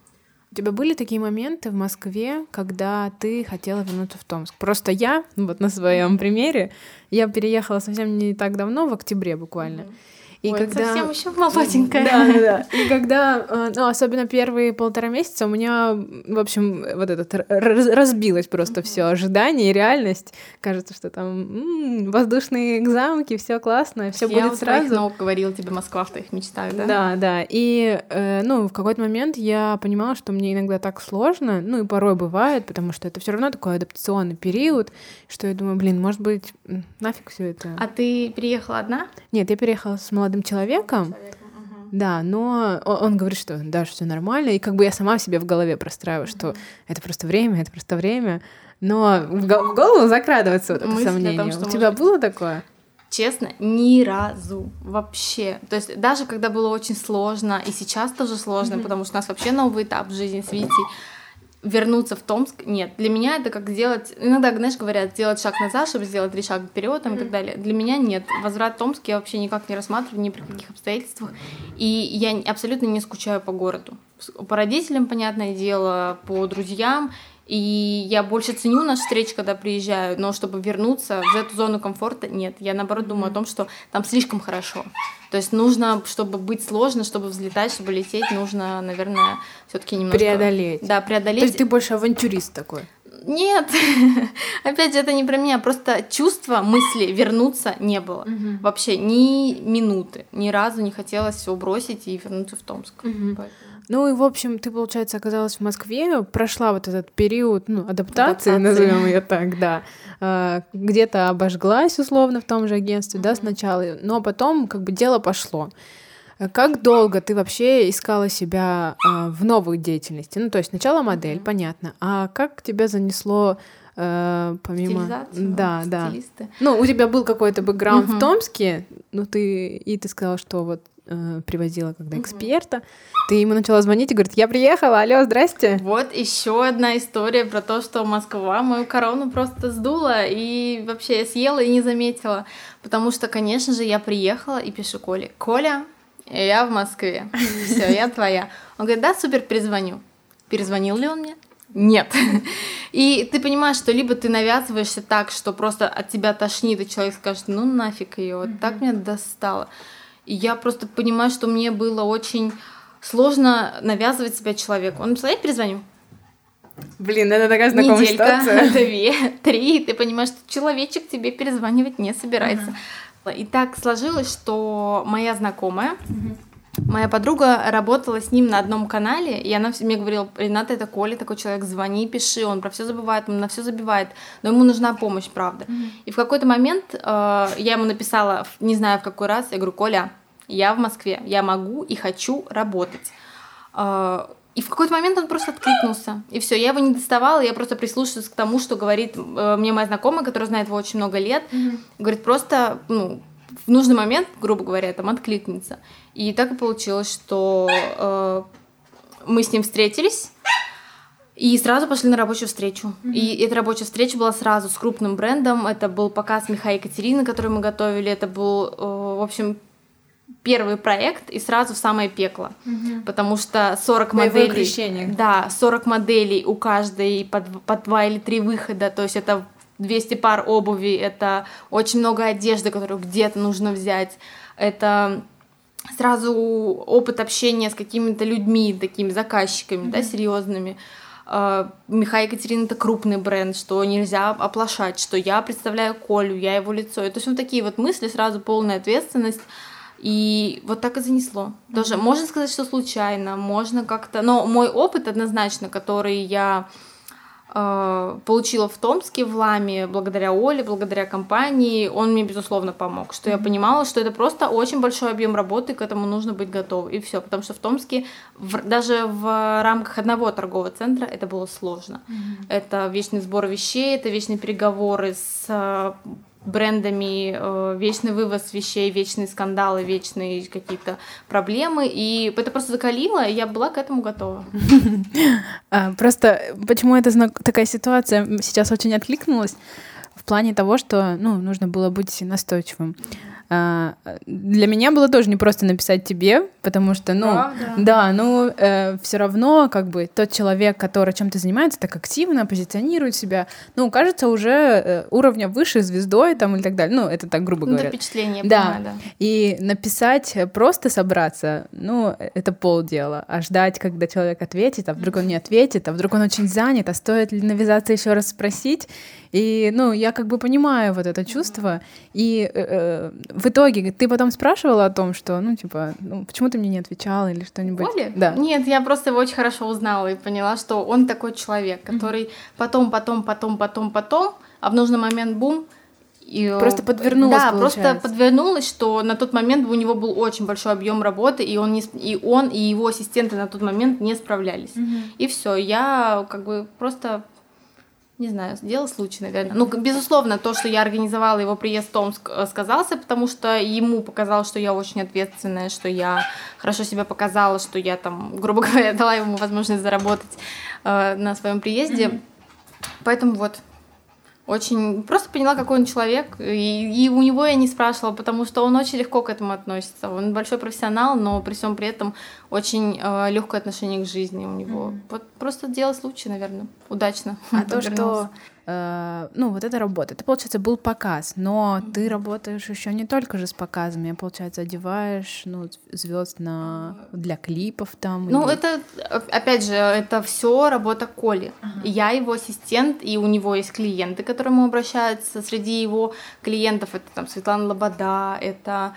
У тебя были такие моменты в Москве, когда ты хотела вернуться в Томск? Просто я, вот на своем примере, я переехала совсем не так давно, в октябре буквально. Mm-hmm. И Ой, когда... совсем еще молоденькая. Да, да. И когда, э, ну, особенно первые полтора месяца у меня, в общем, вот этот разбилось просто все ожидание и реальность. Кажется, что там воздушные замки, все классно, все будет сразу. Я говорил тебе Москва в твоих мечтах, да? Да, да. И, э, ну, в какой-то момент я понимала, что мне иногда так сложно, ну, и порой бывает, потому что это все равно такой адаптационный период, что я думаю, блин, может быть, нафиг все это. А ты переехала одна? Нет, я переехала с молодым человеком. Да, но он, говорит, что да, все нормально, и как бы я сама себе в голове простраиваю, что это просто время, это просто время, но в, в голову закрадывается вот это сомнение. Том, У тебя быть... было такое? Честно, ни разу вообще. То есть даже когда было очень сложно, и сейчас тоже сложно, mm-hmm. потому что у нас вообще новый этап в жизни с Витей, вернуться в Томск, нет. Для меня это как сделать, иногда, знаешь, говорят, сделать шаг назад, чтобы сделать три шага вперед там, mm-hmm. и так далее. Для меня нет. Возврат в Томск я вообще никак не рассматриваю, ни при каких обстоятельствах. И я абсолютно не скучаю по городу. По родителям, понятное дело, по друзьям. И я больше ценю наши встречи, когда приезжаю, но чтобы вернуться в эту зону комфорта, нет. Я наоборот думаю о том, что там слишком хорошо. То есть нужно, чтобы быть сложно, чтобы взлетать, чтобы лететь, нужно, наверное, все-таки немножко... Преодолеть. Да, преодолеть. То есть ты больше авантюрист такой? Нет, опять же, это не про меня, просто чувства, мысли вернуться не было. Угу. Вообще ни минуты, ни разу не хотелось все бросить и вернуться в Томск. Угу. Поэтому... Ну и, в общем, ты, получается, оказалась в Москве, прошла вот этот период, ну, адаптации, адаптации. назовем ее так, да. А, где-то обожглась, условно, в том же агентстве, mm-hmm. да, сначала, но потом как бы дело пошло. Как долго ты вообще искала себя э, в новой деятельности? Ну, то есть сначала модель, mm-hmm. понятно. А как тебя занесло э, помимо... Да, да. Стилисты. Ну, у тебя был какой-то бэкграунд mm-hmm. в Томске, ну, ты... И ты сказала, что вот э, привозила когда эксперта. Ты ему начала звонить и говорит, я приехала, алло, здрасте. Вот еще одна история про то, что Москва мою корону просто сдула и вообще съела и не заметила. Потому что, конечно же, я приехала и пишу Коле, Коля, я в Москве, все, я твоя. Он говорит, да, супер, перезвоню. Перезвонил ли он мне? Нет. И ты понимаешь, что либо ты навязываешься так, что просто от тебя тошнит, и человек скажет, ну нафиг ее, вот так меня достало. И я просто понимаю, что мне было очень сложно навязывать себя человеку. Он написал, я перезвоню. Блин, это такая знакомая Неделька, ситуация. две, три, и ты понимаешь, что человечек тебе перезванивать не собирается. Uh-huh. И так сложилось, что моя знакомая, uh-huh. Моя подруга работала с ним на одном канале, и она мне говорила, Рената, это Коля, такой человек, звони, пиши, он про все забывает, он на все забивает, но ему нужна помощь, правда. Uh-huh. И в какой-то момент э, я ему написала, не знаю в какой раз, я говорю, Коля, я в Москве, я могу и хочу работать. А, и в какой-то момент он просто откликнулся. И все, я его не доставала, я просто прислушиваюсь к тому, что говорит э, мне моя знакомая, которая знает его очень много лет. Mm-hmm. Говорит, просто, ну, в нужный момент, грубо говоря, там откликнется. И так и получилось, что э, мы с ним встретились. И сразу пошли на рабочую встречу. Mm-hmm. И эта рабочая встреча была сразу с крупным брендом. Это был показ Миха Екатерины, который мы готовили. Это был, э, в общем, первый проект и сразу в самое пекло. Угу. Потому что 40 Боевое моделей... Крещение. Да, 40 моделей у каждой по, по два или три выхода, то есть это 200 пар обуви, это очень много одежды, которую где-то нужно взять, это сразу опыт общения с какими-то людьми, такими заказчиками, mm-hmm. да, серьезными. Uh, Михаил Екатерина это крупный бренд, что нельзя оплошать, что я представляю Колю, я его лицо. И то есть вот такие вот мысли, сразу полная ответственность. И вот так и занесло. Тоже mm-hmm. можно сказать, что случайно, можно как-то. Но мой опыт однозначно, который я получила в Томске в Ламе, благодаря Оле, благодаря компании, он мне безусловно помог. Что я понимала, что это просто очень большой объем работы, к этому нужно быть готовым. И все. Потому что в Томске в, даже в рамках одного торгового центра это было сложно. Mm-hmm. Это вечный сбор вещей, это вечные переговоры с э, брендами, э, вечный вывоз вещей, вечные скандалы, вечные какие-то проблемы. И это просто закалило, и я была к этому готова. А, просто почему эта такая ситуация сейчас очень откликнулась? В плане того, что ну, нужно было быть настойчивым. А, для меня было тоже не просто написать тебе, потому что, ну, Правда? да, ну, э, все равно, как бы, тот человек, который чем-то занимается, так активно позиционирует себя, ну, кажется уже э, уровня выше звездой там или так далее. Ну, это так грубо ну, говоря. впечатление, да. Понимаю, да. И написать, э, просто собраться, ну, это полдела. А ждать, когда человек ответит, а вдруг он не ответит, а вдруг он очень занят, а стоит ли навязаться еще раз спросить. И, ну, я как бы понимаю вот это чувство. И э, э, в итоге ты потом спрашивала о том, что, ну, типа, ну, почему ты мне не отвечала или что-нибудь? Оля? Да. Нет, я просто его очень хорошо узнала и поняла, что он такой человек, который mm-hmm. потом, потом, потом, потом, потом, а в нужный момент бум, и, просто подвернулась, Да, получается. просто подвернулась, что на тот момент у него был очень большой объем работы, и он, не, и он, и его ассистенты на тот момент не справлялись. Угу. И все, я как бы просто не знаю, дело случай, наверное. Ну, безусловно, то, что я организовала его приезд в Томск, э, сказался, потому что ему показалось, что я очень ответственная, что я хорошо себя показала, что я там, грубо говоря, дала ему возможность заработать э, на своем приезде. Mm-hmm. Поэтому вот, очень просто поняла, какой он человек, и, и у него я не спрашивала, потому что он очень легко к этому относится. Он большой профессионал, но при всем при этом очень э, легкое отношение к жизни у него. Mm-hmm. Вот просто дело случая, наверное, удачно. А то, что Э, ну, вот эта работа. Это, получается, был показ, но mm-hmm. ты работаешь еще не только же с показами, а, получается, одеваешь, ну, звезд на для клипов там. Ну, или... это, опять же, это все работа Коли. Uh-huh. Я его ассистент, и у него есть клиенты, к которым обращаются. Среди его клиентов это там Светлана Лобода, это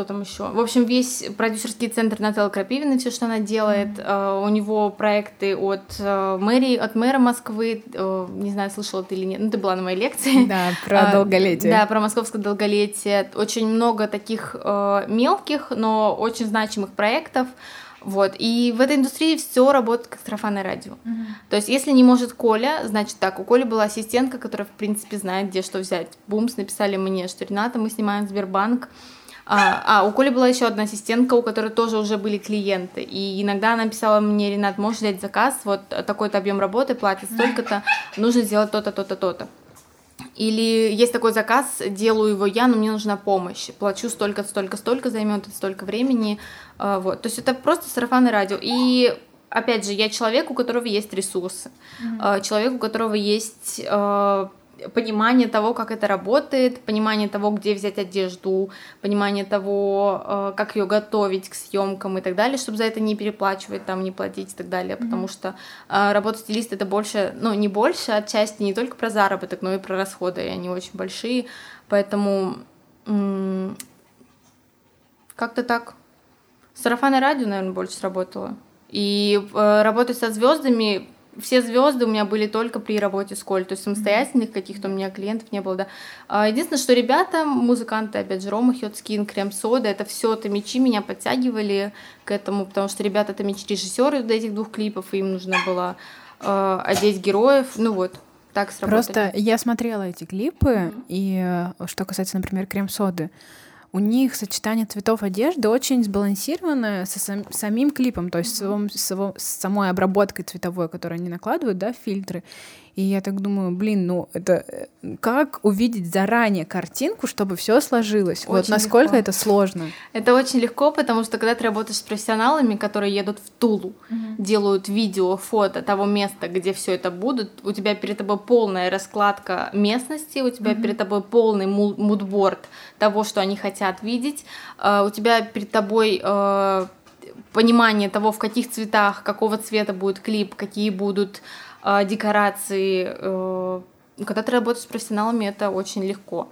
кто там еще? В общем, весь продюсерский центр Натальи Крапивиной, все, что она делает. Mm-hmm. У него проекты от uh, мэрии, от мэра Москвы. Uh, не знаю, слышала ты или нет. Ну, ты была на моей лекции. Да, про долголетие. Да, про московское долголетие. Очень много таких мелких, но очень значимых проектов. Вот. И в этой индустрии все работает как сарафанное радио. Mm-hmm. То есть, если не может Коля, значит так, у Коли была ассистентка, которая, в принципе, знает, где что взять. Бумс написали мне, что Рената, мы снимаем Сбербанк, а, а, у Коли была еще одна ассистентка, у которой тоже уже были клиенты. И иногда она писала мне, Ренат, можешь взять заказ, вот такой-то объем работы, платит столько-то, нужно сделать то-то, то-то, то-то. Или есть такой заказ, делаю его я, но мне нужна помощь. Плачу столько, столько, столько, займет столько времени. А, вот. То есть это просто сарафанное радио. И опять же, я человек, у которого есть ресурсы, mm-hmm. человек, у которого есть а, понимание того, как это работает, понимание того, где взять одежду, понимание того, э, как ее готовить к съемкам и так далее, чтобы за это не переплачивать, там, не платить и так далее, mm-hmm. потому что э, работа стилиста это больше, ну, не больше, отчасти не только про заработок, но и про расходы, и они очень большие, поэтому как-то так. Сарафанное радио, наверное, больше сработало. И э, работать со звездами все звезды у меня были только при работе с Коль, то есть самостоятельных каких-то у меня клиентов не было, да. А, единственное, что ребята, музыканты, опять же, Рома, Хёцкин, Крем Сода, это все мечи меня подтягивали к этому, потому что ребята это мечи режиссеры до этих двух клипов, и им нужно было э, одеть героев, ну вот, так сработали. Просто я смотрела эти клипы, mm-hmm. и э, что касается, например, Крем Соды, у них сочетание цветов одежды очень сбалансированное со сам, самим клипом, то есть с, с, с самой обработкой цветовой, которую они накладывают, да, фильтры. И я так думаю, блин, ну это э, как увидеть заранее картинку, чтобы все сложилось? Очень вот насколько легко. это сложно? Это очень легко, потому что когда ты работаешь с профессионалами, которые едут в Тулу, угу. делают видео, фото того места, где все это будет, у тебя перед тобой полная раскладка местности, у тебя угу. перед тобой полный мудборд того, что они хотят видеть, uh, у тебя перед тобой uh, понимание того, в каких цветах, какого цвета будет клип, какие будут э, декорации. Э, когда ты работаешь с профессионалами, это очень легко.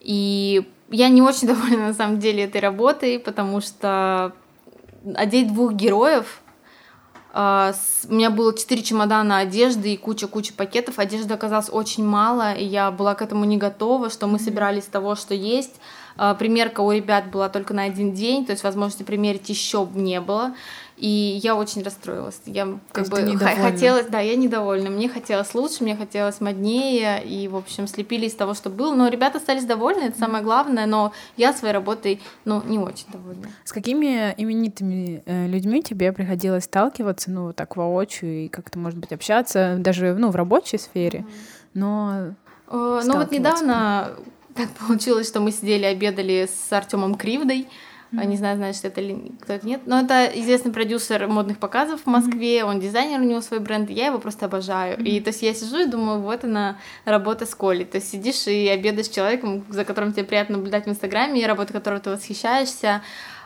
И я не очень довольна на самом деле этой работой, потому что одеть двух героев Uh, у меня было четыре чемодана одежды и куча-куча пакетов. Одежды оказалось очень мало, и я была к этому не готова, что мы собирались с того, что есть. Uh, примерка у ребят была только на один день, то есть возможности примерить еще не было. И я очень расстроилась. Я как бы хотелось, да, я недовольна. Мне хотелось лучше, мне хотелось моднее, и, в общем, слепили из того, что было. Но ребята остались довольны, это самое главное, но я своей работой, ну, не очень довольна. С какими именитыми э, людьми тебе приходилось сталкиваться, ну, так воочию, и как-то, может быть, общаться, даже, ну, в рабочей сфере, но... Э, ну, вот недавно так получилось, что мы сидели, обедали с Артемом Кривдой. Mm-hmm. Не знаю, знаешь, это или кто это нет. Но это известный продюсер модных показов в Москве. Mm-hmm. Он дизайнер, у него свой бренд. Я его просто обожаю. Mm-hmm. И то есть я сижу и думаю, вот она работа с Колей. То есть сидишь и обедаешь с человеком, за которым тебе приятно наблюдать в Инстаграме, и работа которого ты восхищаешься.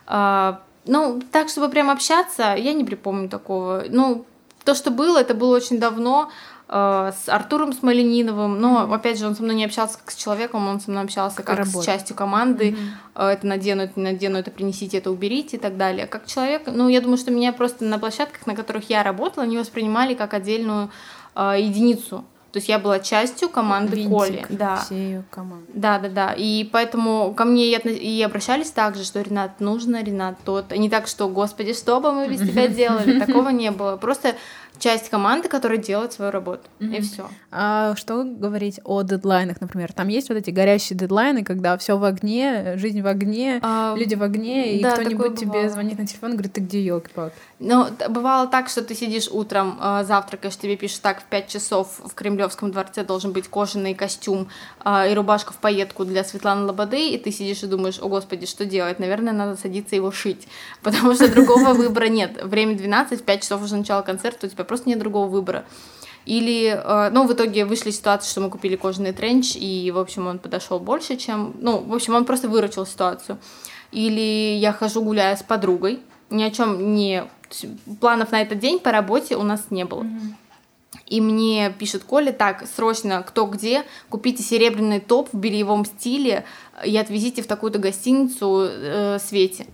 А, ну, так, чтобы прям общаться, я не припомню такого. Ну, то, что было, это было очень давно. Э, с Артуром Смолениновым, но, mm-hmm. опять же, он со мной не общался как с человеком, он со мной общался как, как с частью команды. Mm-hmm. Это надену, это не надену, это принесите, это уберите и так далее. Как человек, ну, я думаю, что меня просто на площадках, на которых я работала, они воспринимали как отдельную э, единицу. То есть я была частью команды Винтик, Коли. Да. Все ее команды. Да, да, да. И поэтому ко мне и, и обращались так же, что Ренат нужно, Ренат тот. Не так, что, господи, что бы мы без тебя делали. Такого не было. Просто часть команды, которая делает свою работу. Mm-hmm. И все. А что говорить о дедлайнах, например? Там есть вот эти горящие дедлайны, когда все в огне, жизнь в огне, а, люди в огне, и да, кто-нибудь тебе звонит на телефон и говорит, ты где, елки палки Ну, бывало так, что ты сидишь утром, э, завтракаешь, тебе пишут, так, в 5 часов в Кремлевском дворце должен быть кожаный костюм э, и рубашка в пайетку для Светланы Лободы, и ты сидишь и думаешь, о господи, что делать? Наверное, надо садиться его шить, потому что другого выбора нет. Время 12, в 5 часов уже начало концерта, у тебя просто нет другого выбора. Или, э, ну, в итоге вышли ситуации, что мы купили кожаный тренч, и, в общем, он подошел больше, чем... Ну, в общем, он просто выручил ситуацию. Или я хожу гуляя с подругой, ни о чем не... Планов на этот день по работе у нас не было. И мне пишет Коля, так, срочно, кто где, купите серебряный топ в бельевом стиле и отвезите в такую-то гостиницу э, Свете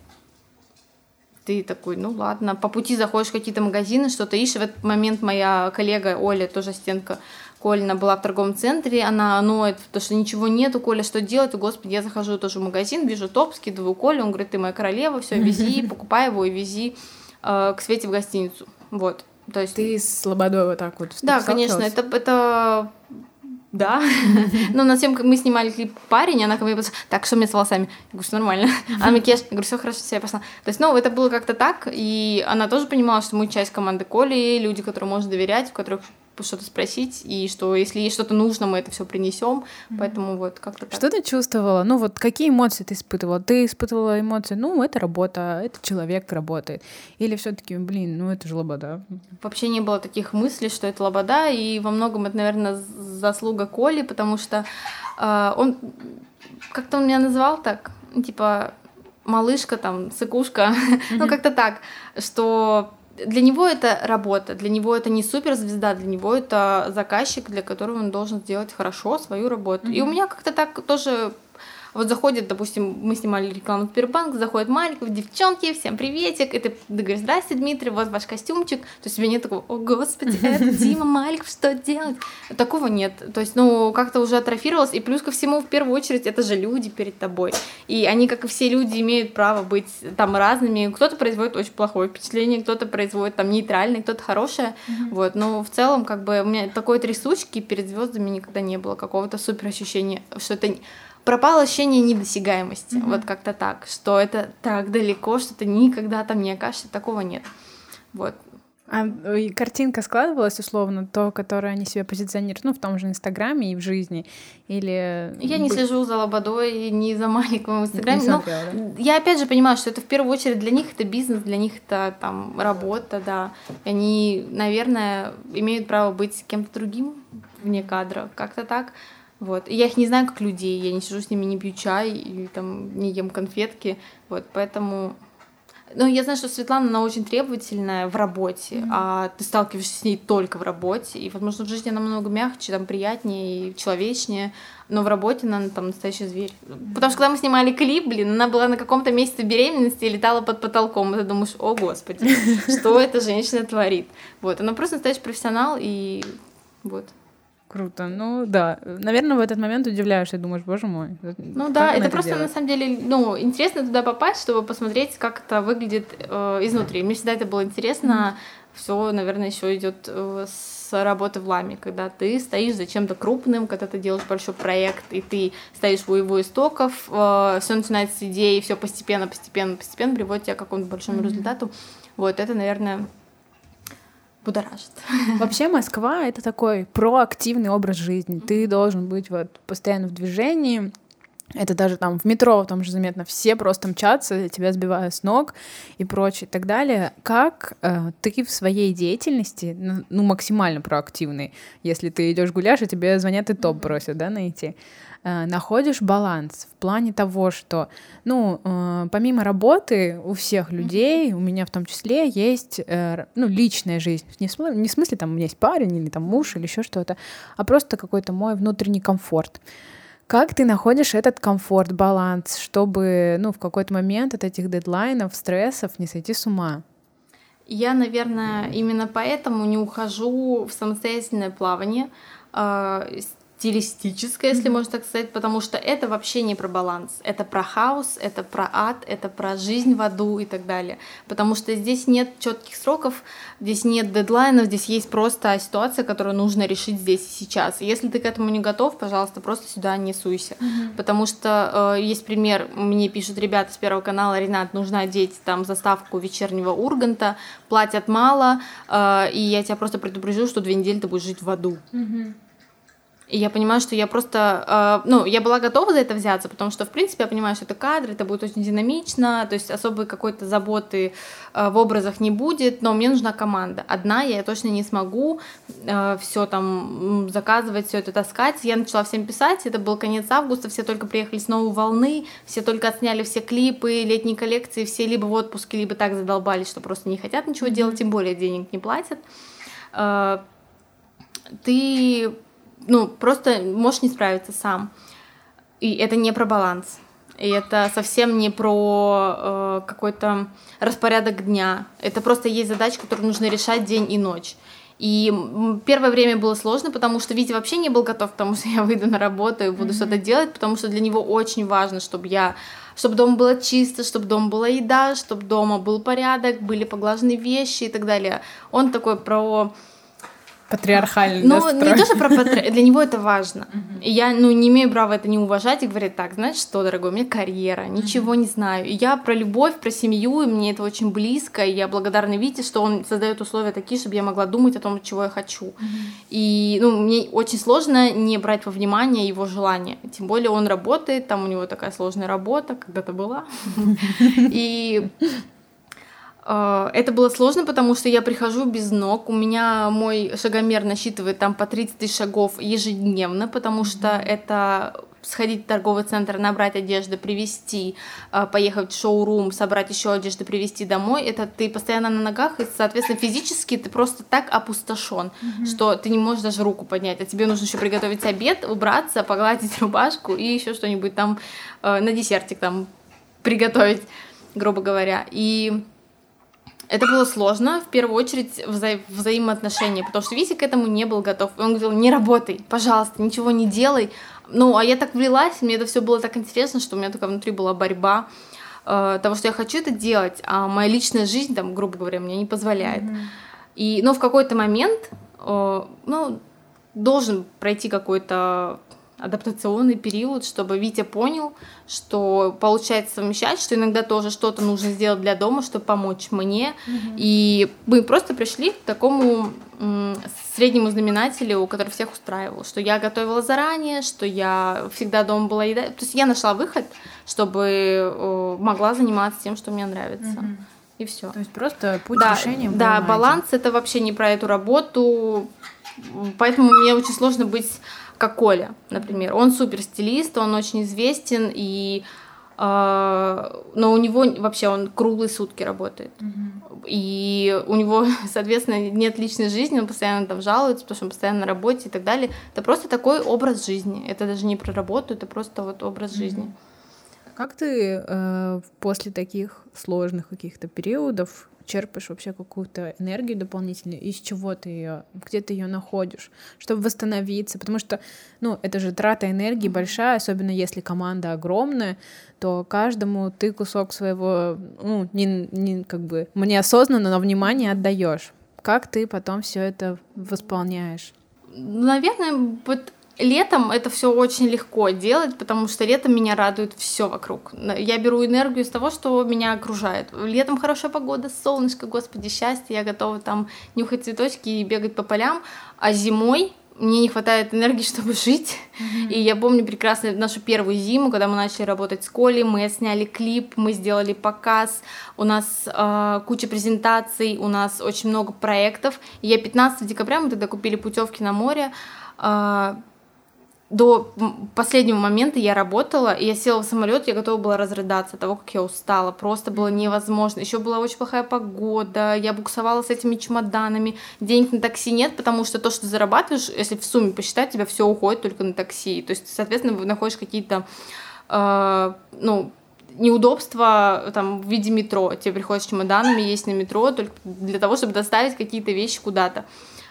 ты такой, ну ладно, по пути заходишь в какие-то магазины, что-то ищешь. В этот момент моя коллега Оля, тоже стенка Колина, была в торговом центре, она ноет, потому что ничего нету, Коля, что делать? Господи, я захожу тоже в магазин, вижу топ, скидываю Колю, он говорит, ты моя королева, все, вези, покупай его и вези э, к Свете в гостиницу. Вот. То есть... Ты с Лободой вот так вот Да, конечно, это, это да. Но на съемках мы снимали клип парень, она ко мне подошла, так, что мне с волосами? Я говорю, все нормально. Она макияж, я говорю, все хорошо, все, я пошла. То есть, ну, это было как-то так, и она тоже понимала, что мы часть команды Коли, люди, которым можно доверять, у которых что-то спросить, и что если есть что-то нужно, мы это все принесем. Mm-hmm. Поэтому вот как-то так. Что ты чувствовала? Ну вот какие эмоции ты испытывала? Ты испытывала эмоции, ну это работа, это человек работает. Или все таки блин, ну это же лобода? Вообще не было таких мыслей, что это лобода, и во многом это, наверное, заслуга Коли, потому что э, он как-то он меня называл так, типа малышка там, сыкушка, mm-hmm. ну как-то так, что для него это работа, для него это не суперзвезда, для него это заказчик, для которого он должен сделать хорошо свою работу. Mm-hmm. И у меня как-то так тоже вот заходит, допустим, мы снимали рекламу Сбербанк, заходит Маликов, девчонки, всем приветик, и ты, ты говоришь, здрасте, Дмитрий, вот ваш костюмчик, то есть у тебя нет такого, о, господи, это Дима Маликов, что делать? Такого нет, то есть, ну, как-то уже атрофировалось, и плюс ко всему, в первую очередь, это же люди перед тобой, и они, как и все люди, имеют право быть там разными, кто-то производит очень плохое впечатление, кто-то производит там нейтральное, кто-то хорошее, вот, но в целом, как бы, у меня такой трясучки перед звездами никогда не было, какого-то супер ощущения, что это пропало ощущение недосягаемости. Mm-hmm. Вот как-то так, что это так далеко, что ты никогда там не окажешься, такого нет. Вот. А картинка складывалась условно, то, которое они себе позиционируют, ну, в том же Инстаграме и в жизни, или... Я не слежу за Лободой, не за маленьким Инстаграме, но да? я опять же понимаю, что это в первую очередь для них это бизнес, для них это там работа, да, и они, наверное, имеют право быть кем-то другим вне кадра, как-то так, вот. И я их не знаю как людей, я не сижу с ними, не пью чай, и там не ем конфетки. Вот, поэтому... Ну, я знаю, что Светлана, она очень требовательная в работе, mm-hmm. а ты сталкиваешься с ней только в работе. И, возможно, в жизни она намного мягче, там, приятнее и человечнее, но в работе она там настоящий зверь. Потому что когда мы снимали клип, блин, она была на каком-то месяце беременности и летала под потолком, и ты думаешь, о, господи, что эта женщина творит. Вот, она просто настоящий профессионал, и вот. Круто. Ну да. Наверное, в этот момент удивляешься и думаешь, боже мой. Ну да, это, это просто делает? на самом деле, ну, интересно туда попасть, чтобы посмотреть, как это выглядит э, изнутри. Мне всегда это было интересно. Mm-hmm. Все, наверное, еще идет э, с работы в ламе, когда ты стоишь за чем-то крупным, когда ты делаешь большой проект, и ты стоишь у его истоков, э, все начинается с идеи, все постепенно, постепенно, постепенно приводит тебя к какому-то большому mm-hmm. результату. Вот это, наверное, будоражит. Вообще Москва — это такой проактивный образ жизни. Ты должен быть вот постоянно в движении, это даже там в метро, там же заметно, все просто мчатся, тебя сбивают с ног и прочее и так далее. Как э, ты в своей деятельности, ну, ну максимально проактивный, если ты идешь гуляешь, и тебе звонят и топ бросят, да, найти, находишь баланс в плане того, что, ну, э, помимо работы у всех людей, у меня в том числе, есть, э, ну, личная жизнь. Не в, смысле, не в смысле, там, у меня есть парень или там муж или еще что-то, а просто какой-то мой внутренний комфорт. Как ты находишь этот комфорт, баланс, чтобы ну, в какой-то момент от этих дедлайнов, стрессов не сойти с ума? Я, наверное, именно поэтому не ухожу в самостоятельное плавание. Стилистическое, если mm-hmm. можно так сказать, потому что это вообще не про баланс, это про хаос, это про ад, это про жизнь в аду и так далее, потому что здесь нет четких сроков, здесь нет дедлайнов, здесь есть просто ситуация, которую нужно решить здесь и сейчас. И если ты к этому не готов, пожалуйста, просто сюда не суйся, mm-hmm. потому что э, есть пример, мне пишут ребята с Первого канала, Ренат, нужно одеть там заставку вечернего Урганта, платят мало, э, и я тебя просто предупрежу, что две недели ты будешь жить в аду. Mm-hmm. И я понимаю, что я просто, э, ну, я была готова за это взяться, потому что, в принципе, я понимаю, что это кадры, это будет очень динамично, то есть особой какой-то заботы э, в образах не будет, но мне нужна команда. Одна я точно не смогу э, все там заказывать, все это таскать. Я начала всем писать, это был конец августа, все только приехали с новой волны, все только отсняли все клипы, летние коллекции, все либо в отпуске, либо так задолбались, что просто не хотят ничего делать, тем более денег не платят. Э, ты ну, просто можешь не справиться сам. И это не про баланс. И это совсем не про э, какой-то распорядок дня. Это просто есть задача, которую нужно решать день и ночь. И первое время было сложно, потому что Витя вообще не был готов к тому, что я выйду на работу и буду mm-hmm. что-то делать, потому что для него очень важно, чтобы я чтобы дома было чисто, чтобы дома была еда, чтобы дома был порядок, были поглажены вещи и так далее. Он такой про Патриархальный Ну, настрой. не то, что про патри... для него это важно. И я, ну, не имею права это не уважать и говорить, так, знаешь что, дорогой, у меня карьера, ничего не знаю. И я про любовь, про семью, и мне это очень близко, и я благодарна Вите, что он создает условия такие, чтобы я могла думать о том, чего я хочу. И, ну, мне очень сложно не брать во внимание его желания. Тем более он работает, там у него такая сложная работа, когда-то была. И это было сложно, потому что я прихожу без ног, у меня мой шагомер насчитывает там по 30 тысяч шагов ежедневно, потому что это сходить в торговый центр, набрать одежды, привезти, а, поехать в шоурум, собрать еще одежды, привезти домой, это ты постоянно на ногах, и, соответственно, физически ты просто так опустошен, mm-hmm. что ты не можешь даже руку поднять, а тебе нужно еще приготовить обед, убраться, погладить рубашку и еще что-нибудь там э, на десертик там приготовить, грубо говоря. И это было сложно, в первую очередь, вза взаимоотношения, потому что Витя к этому не был готов. Он говорил, не работай, пожалуйста, ничего не делай. Ну, а я так влилась, мне это все было так интересно, что у меня только внутри была борьба э, того, что я хочу это делать, а моя личная жизнь, там, грубо говоря, мне не позволяет. Mm-hmm. И, но в какой-то момент, э, ну, должен пройти какой-то адаптационный период, чтобы Витя понял, что получается совмещать, что иногда тоже что-то нужно сделать для дома, чтобы помочь мне. Mm-hmm. И мы просто пришли к такому среднему знаменателю, который всех устраивал, что я готовила заранее, что я всегда дома была еда. То есть я нашла выход, чтобы э, могла заниматься тем, что мне нравится. Mm-hmm. И все. То есть просто путь да, решения. Да, баланс это вообще не про эту работу. Поэтому мне очень сложно быть как Коля, например. Он супер стилист, он очень известен, и э, но у него вообще он круглые сутки работает. Mm-hmm. И у него, соответственно, нет личной жизни, он постоянно там жалуется, потому что он постоянно на работе и так далее. Это просто такой образ жизни. Это даже не про работу, это просто вот образ mm-hmm. жизни. Как ты э, после таких сложных каких-то периодов черпаешь вообще какую-то энергию дополнительную, из чего ты ее, где ты ее находишь, чтобы восстановиться, потому что, ну, это же трата энергии большая, особенно если команда огромная, то каждому ты кусок своего, ну, не, не как бы, неосознанно, но внимание отдаешь. Как ты потом все это восполняешь? Наверное, вот Летом это все очень легко делать, потому что летом меня радует все вокруг. Я беру энергию из того, что меня окружает. Летом хорошая погода, солнышко, господи, счастье, я готова там нюхать цветочки и бегать по полям. А зимой мне не хватает энергии, чтобы жить. Mm-hmm. И я помню прекрасно нашу первую зиму, когда мы начали работать с Колей, мы сняли клип, мы сделали показ, у нас э, куча презентаций, у нас очень много проектов. И я 15 декабря, мы тогда купили путевки на море, э, до последнего момента я работала, и я села в самолет, я готова была разрыдаться от того, как я устала. Просто было невозможно. Еще была очень плохая погода, я буксовала с этими чемоданами. Денег на такси нет, потому что то, что ты зарабатываешь, если в сумме посчитать, тебя все уходит только на такси. То есть, соответственно, вы находишь какие-то, э, ну, неудобства там в виде метро. Тебе приходится с чемоданами есть на метро только для того, чтобы доставить какие-то вещи куда-то.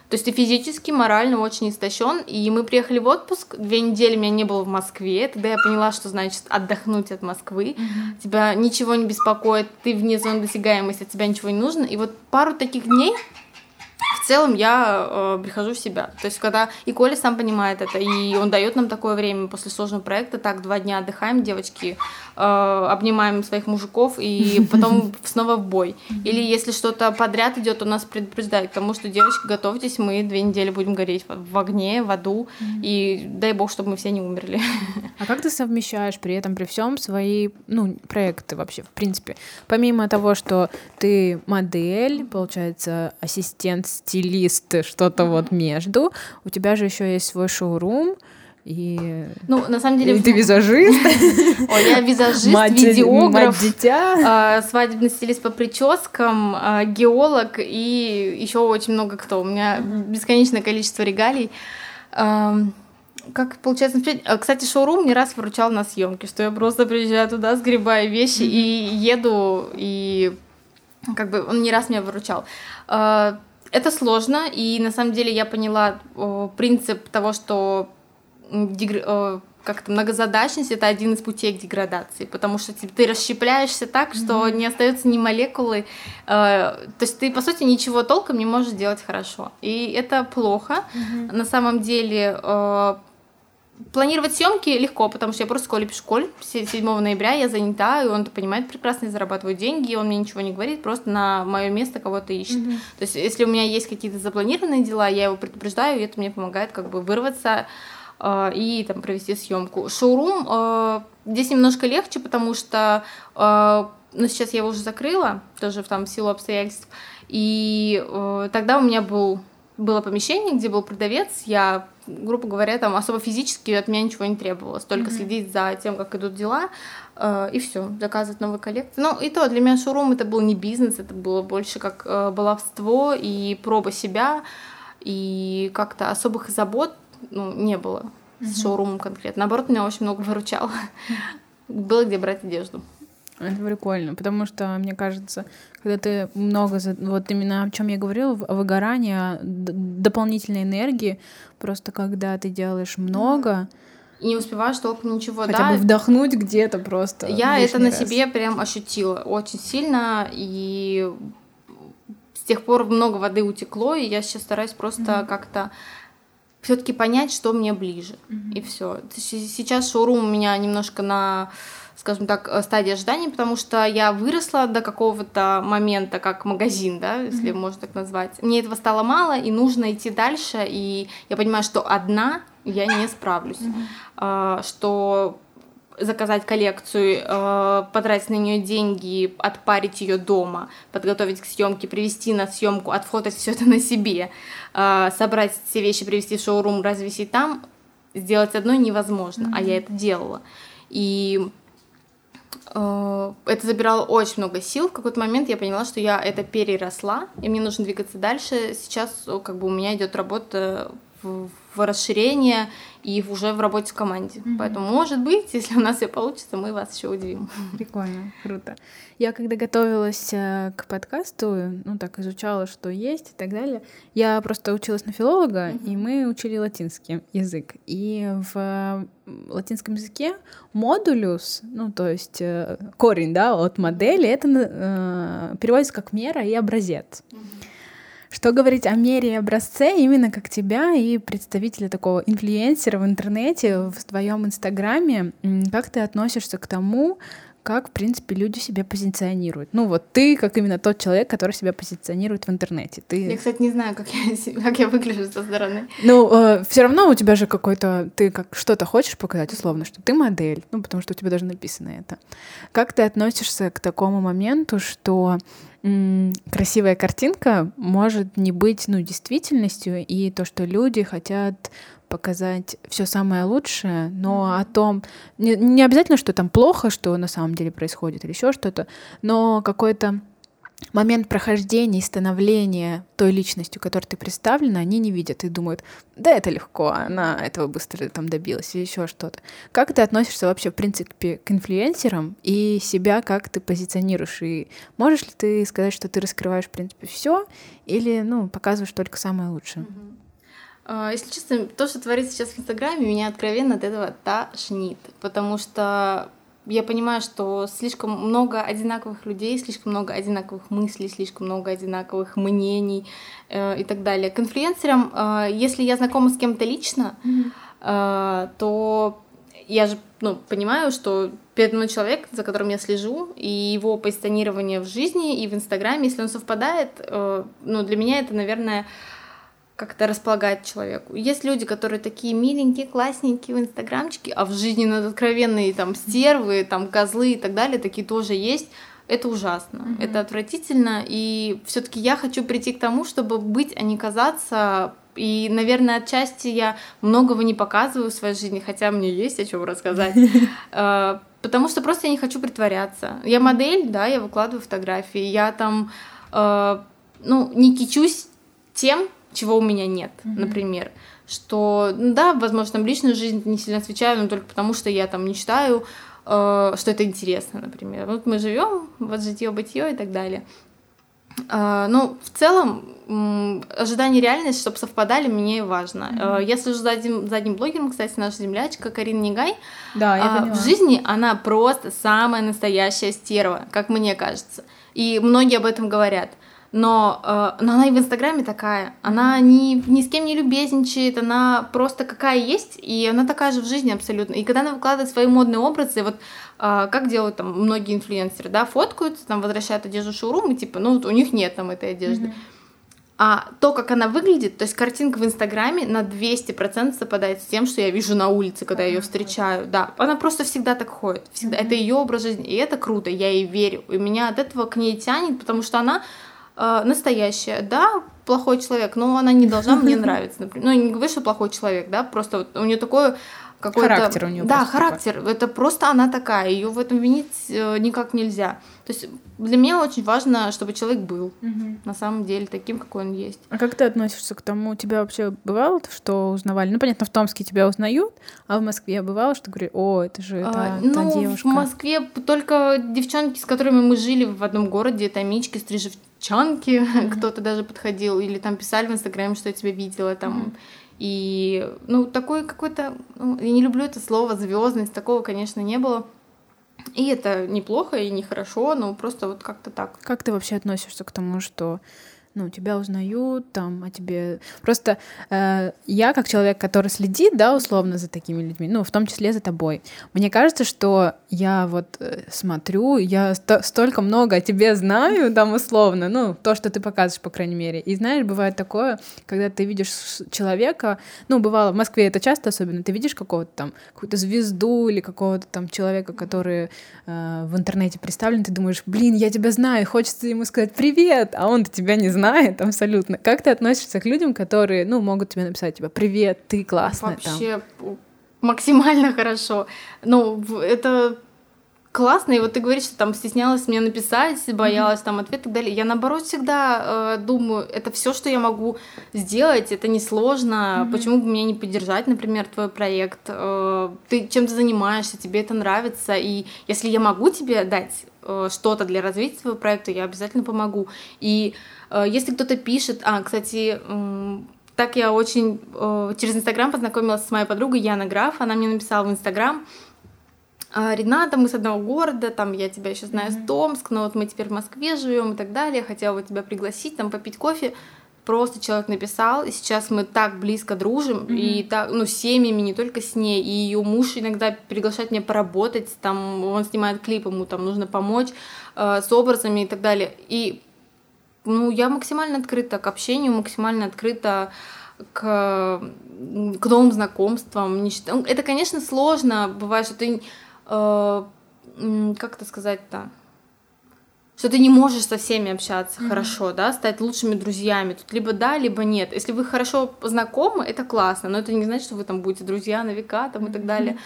То есть ты физически, морально очень истощен. И мы приехали в отпуск, две недели меня не было в Москве. Тогда я поняла, что значит отдохнуть от Москвы. Mm-hmm. Тебя ничего не беспокоит, ты вне зоны досягаемости, от тебя ничего не нужно. И вот пару таких дней в целом я э, прихожу в себя. То есть, когда и Коля сам понимает это, и он дает нам такое время после сложного проекта, так, два дня отдыхаем, девочки, обнимаем своих мужиков, и потом снова в бой. Или если что-то подряд идет, у нас предупреждают, потому что, девочки, готовьтесь, мы две недели будем гореть в огне, в аду, и дай бог, чтобы мы все не умерли. А как ты совмещаешь при этом, при всем свои, ну, проекты вообще, в принципе? Помимо того, что ты модель, получается, ассистент стилист, что-то вот между. У тебя же еще есть свой шоурум. И... Ну, на самом деле... И ты визажист. Ой, я визажист, мать, видеограф, мать дитя. Э, свадебный стилист по прическам, э, геолог и еще очень много кто. У меня бесконечное количество регалий. Э, как получается, кстати, шоурум не раз выручал на съемки, что я просто приезжаю туда, сгребаю вещи и еду, и как бы он не раз меня выручал. Это сложно, и на самом деле я поняла принцип того, что дегр... как-то многозадачность это один из путей к деградации, потому что типа, ты расщепляешься так, что mm-hmm. не остается ни молекулы, э, то есть ты по сути ничего толком не можешь делать хорошо, и это плохо. Mm-hmm. На самом деле э, Планировать съемки легко, потому что я просто Коле пишу, Коль, 7 ноября я занята, и он это понимает прекрасно, я зарабатываю деньги, и он мне ничего не говорит, просто на мое место кого-то ищет. Mm-hmm. То есть, если у меня есть какие-то запланированные дела, я его предупреждаю, и это мне помогает как бы вырваться э, и там провести съемку. Шоурум э, здесь немножко легче, потому что э, ну, сейчас я его уже закрыла, тоже там в силу обстоятельств, и э, тогда у меня был было помещение, где был продавец, я, грубо говоря, там особо физически от меня ничего не требовалось, только mm-hmm. следить за тем, как идут дела, э, и все, заказывать новые коллекции. Ну, и то, для меня шоурум это был не бизнес, это было больше как э, баловство и проба себя, и как-то особых забот ну, не было mm-hmm. с шоурумом конкретно. Наоборот, меня очень много выручало. Было где брать одежду. Это прикольно, потому что, мне кажется, когда ты много, вот именно о чем я говорила, о выгорании, о дополнительной энергии, просто когда ты делаешь много, и не успеваешь толком ничего, Хотя да. бы вдохнуть где-то просто. Я это на раз. себе прям ощутила очень сильно, и с тех пор много воды утекло, и я сейчас стараюсь просто mm-hmm. как-то все-таки понять, что мне ближе. Mm-hmm. И все. Сейчас шоурум у меня немножко на скажем так, э, стадии ожидания, потому что я выросла до какого-то момента как магазин, да, если mm-hmm. можно так назвать. Мне этого стало мало, и нужно идти дальше, и я понимаю, что одна я не справлюсь, mm-hmm. что заказать коллекцию, э, потратить на нее деньги, отпарить ее дома, подготовить к съемке, привести на съемку, отфотать все это на себе, э, собрать все вещи, привести в шоурум, развесить там, сделать одно невозможно, mm-hmm. а я это делала. И Э, это забирало очень много сил. В какой-то момент я поняла, что я это переросла, и мне нужно двигаться дальше. Сейчас как бы у меня идет работа в, в расширение и уже в работе в команде. Mm-hmm. Поэтому, может быть, если у нас все получится, мы вас еще удивим. Прикольно, круто. Я когда готовилась э, к подкасту, ну так изучала, что есть и так далее, я просто училась на филолога, mm-hmm. и мы учили латинский язык. И в латинском языке модулюс, ну то есть э, корень, да, от модели, это э, переводится как мера и образец. Mm-hmm. Что говорить о мере и образце именно как тебя и представителя такого инфлюенсера в интернете, в твоем инстаграме? Как ты относишься к тому, как, в принципе, люди себя позиционируют. Ну вот ты, как именно тот человек, который себя позиционирует в интернете. Ты... Я, кстати, не знаю, как я, как я выгляжу со стороны. Ну, э, все равно у тебя же какой-то... Ты как что-то хочешь показать, условно, что ты модель, ну, потому что у тебя даже написано это. Как ты относишься к такому моменту, что красивая картинка может не быть ну, действительностью, и то, что люди хотят показать все самое лучшее, но о том, не, не обязательно, что там плохо, что на самом деле происходит, или еще что-то, но какой-то момент прохождения и становления той личностью, которой ты представлена, они не видят и думают, да, это легко, она этого быстро там добилась или еще что-то. Как ты относишься вообще, в принципе, к инфлюенсерам и себя как ты позиционируешь? И можешь ли ты сказать, что ты раскрываешь, в принципе, все или, ну, показываешь только самое лучшее? Mm-hmm. А, если честно, то, что творится сейчас в Инстаграме, меня откровенно от этого тошнит, потому что я понимаю, что слишком много одинаковых людей, слишком много одинаковых мыслей, слишком много одинаковых мнений э, и так далее. К инфлюенсерам, э, если я знакома с кем-то лично, mm-hmm. э, то я же ну, понимаю, что передо мной человек, за которым я слежу, и его позиционирование в жизни и в Инстаграме, если он совпадает, э, ну, для меня это, наверное, как-то располагает человеку. Есть люди, которые такие миленькие, классненькие в инстаграмчике, а в жизни над откровенные там стервы, там козлы и так далее, такие тоже есть. Это ужасно, mm-hmm. это отвратительно, и все-таки я хочу прийти к тому, чтобы быть, а не казаться. И, наверное, отчасти я многого не показываю в своей жизни, хотя мне есть о чем рассказать. Э, потому что просто я не хочу притворяться. Я модель, да, я выкладываю фотографии, я там, э, ну, не кичусь тем, чего у меня нет, mm-hmm. например. Что, ну да, возможно, там личную жизнь не сильно отвечаю, но только потому, что я там мечтаю, э, что это интересно, например. Вот мы живем, вот житье, бытие и так далее. Э, ну, в целом, ожидание реальности, чтобы совпадали, мне важно. Mm-hmm. Я слежу за одним, за одним блогером, кстати, наша землячка Карина Негай. Да, я э, В жизни она просто самая настоящая стерва, как мне кажется. И многие об этом говорят но, э, но она и в Инстаграме такая. Она ни, ни с кем не любезничает, она просто какая есть, и она такая же в жизни абсолютно. И когда она выкладывает свои модные образы, вот э, как делают там многие инфлюенсеры, да, фоткаются, там возвращают одежду шоурум, и типа, ну, вот у них нет там этой одежды. Mm-hmm. А то, как она выглядит, то есть картинка в Инстаграме на 200% совпадает с тем, что я вижу на улице, когда я ее встречаю. Да, она просто всегда так ходит. Всегда. Mm-hmm. Это ее образ жизни. И это круто, я ей верю. И меня от этого к ней тянет, потому что она настоящая, да, плохой человек, но она не должна мне нравиться. Например. Ну, не говорю, что плохой человек, да, просто вот у нее такое какой-то... Характер у нее. Да, характер. Такой. Это просто она такая, ее в этом винить э, никак нельзя. То есть для меня очень важно, чтобы человек был угу. на самом деле таким, какой он есть. А как ты относишься к тому, у тебя вообще бывало, что узнавали? Ну, понятно, в Томске тебя узнают, а в Москве бывало, что говорю, о, это же а, та, ну, та девушка. в Москве только девчонки, с которыми мы жили в одном городе, это Мички, Стрижевчанки, mm-hmm. кто-то даже подходил, или там писали в Инстаграме, что я тебя видела, там... Mm-hmm. И, ну, такой какой-то, ну, я не люблю это слово звездность, такого, конечно, не было. И это неплохо и нехорошо, но просто вот как-то так. Как ты вообще относишься к тому, что ну, тебя узнают, там, а тебе... Просто э, я, как человек, который следит, да, условно, за такими людьми, ну, в том числе за тобой, мне кажется, что я вот э, смотрю, я ст- столько много о тебе знаю, там, условно, ну, то, что ты показываешь, по крайней мере. И знаешь, бывает такое, когда ты видишь человека, ну, бывало, в Москве это часто особенно, ты видишь какого-то там, какую-то звезду или какого-то там человека, который э, в интернете представлен, ты думаешь, блин, я тебя знаю, хочется ему сказать привет, а он-то тебя не знает, знает абсолютно. Как ты относишься к людям, которые, ну, могут тебе написать, типа, привет, ты классная. Вообще там. максимально хорошо. Ну, это классно, и вот ты говоришь, что там стеснялась мне написать, боялась mm-hmm. там ответ и так далее. Я наоборот всегда э, думаю, это все, что я могу сделать, это несложно. Mm-hmm. Почему бы мне не поддержать, например, твой проект? Э, ты чем-то занимаешься, тебе это нравится, и если я могу тебе дать э, что-то для развития твоего проекта, я обязательно помогу. И э, если кто-то пишет, а, кстати, э, так я очень э, через Инстаграм познакомилась с моей подругой Яна Граф, она мне написала в Инстаграм, а, Рената, мы с одного города, там я тебя еще знаю mm-hmm. с Томск, но вот мы теперь в Москве живем и так далее, хотела бы тебя пригласить, там попить кофе. просто человек написал, и сейчас мы так близко дружим, mm-hmm. и так, ну, с семьями, не только с ней, и ее муж иногда приглашает меня поработать, там, он снимает клип, ему там нужно помочь э, с образами и так далее. И, ну, я максимально открыта к общению, максимально открыта к, к новым знакомствам. Это, конечно, сложно, бывает, что ты, э, как это сказать-то, что ты не можешь со всеми общаться mm-hmm. хорошо, да, стать лучшими друзьями. Тут либо да, либо нет. Если вы хорошо знакомы, это классно, но это не значит, что вы там будете друзья на века там, и так далее.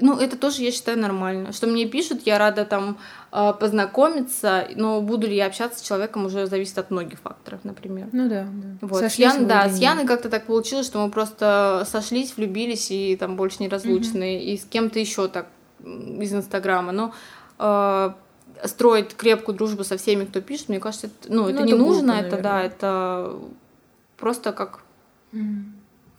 Ну, это тоже, я считаю, нормально. Что мне пишут, я рада там э, познакомиться, но буду ли я общаться с человеком, уже зависит от многих факторов, например. Ну да, да. Вот. Сошлись с Ян, да, с Яной как-то так получилось, что мы просто сошлись, влюбились и там больше неразлучные. Mm-hmm. И с кем-то еще так из Инстаграма. Но э, строить крепкую дружбу со всеми, кто пишет, мне кажется, это, ну, это ну, не это нужно, глупо, это да, это просто как, mm.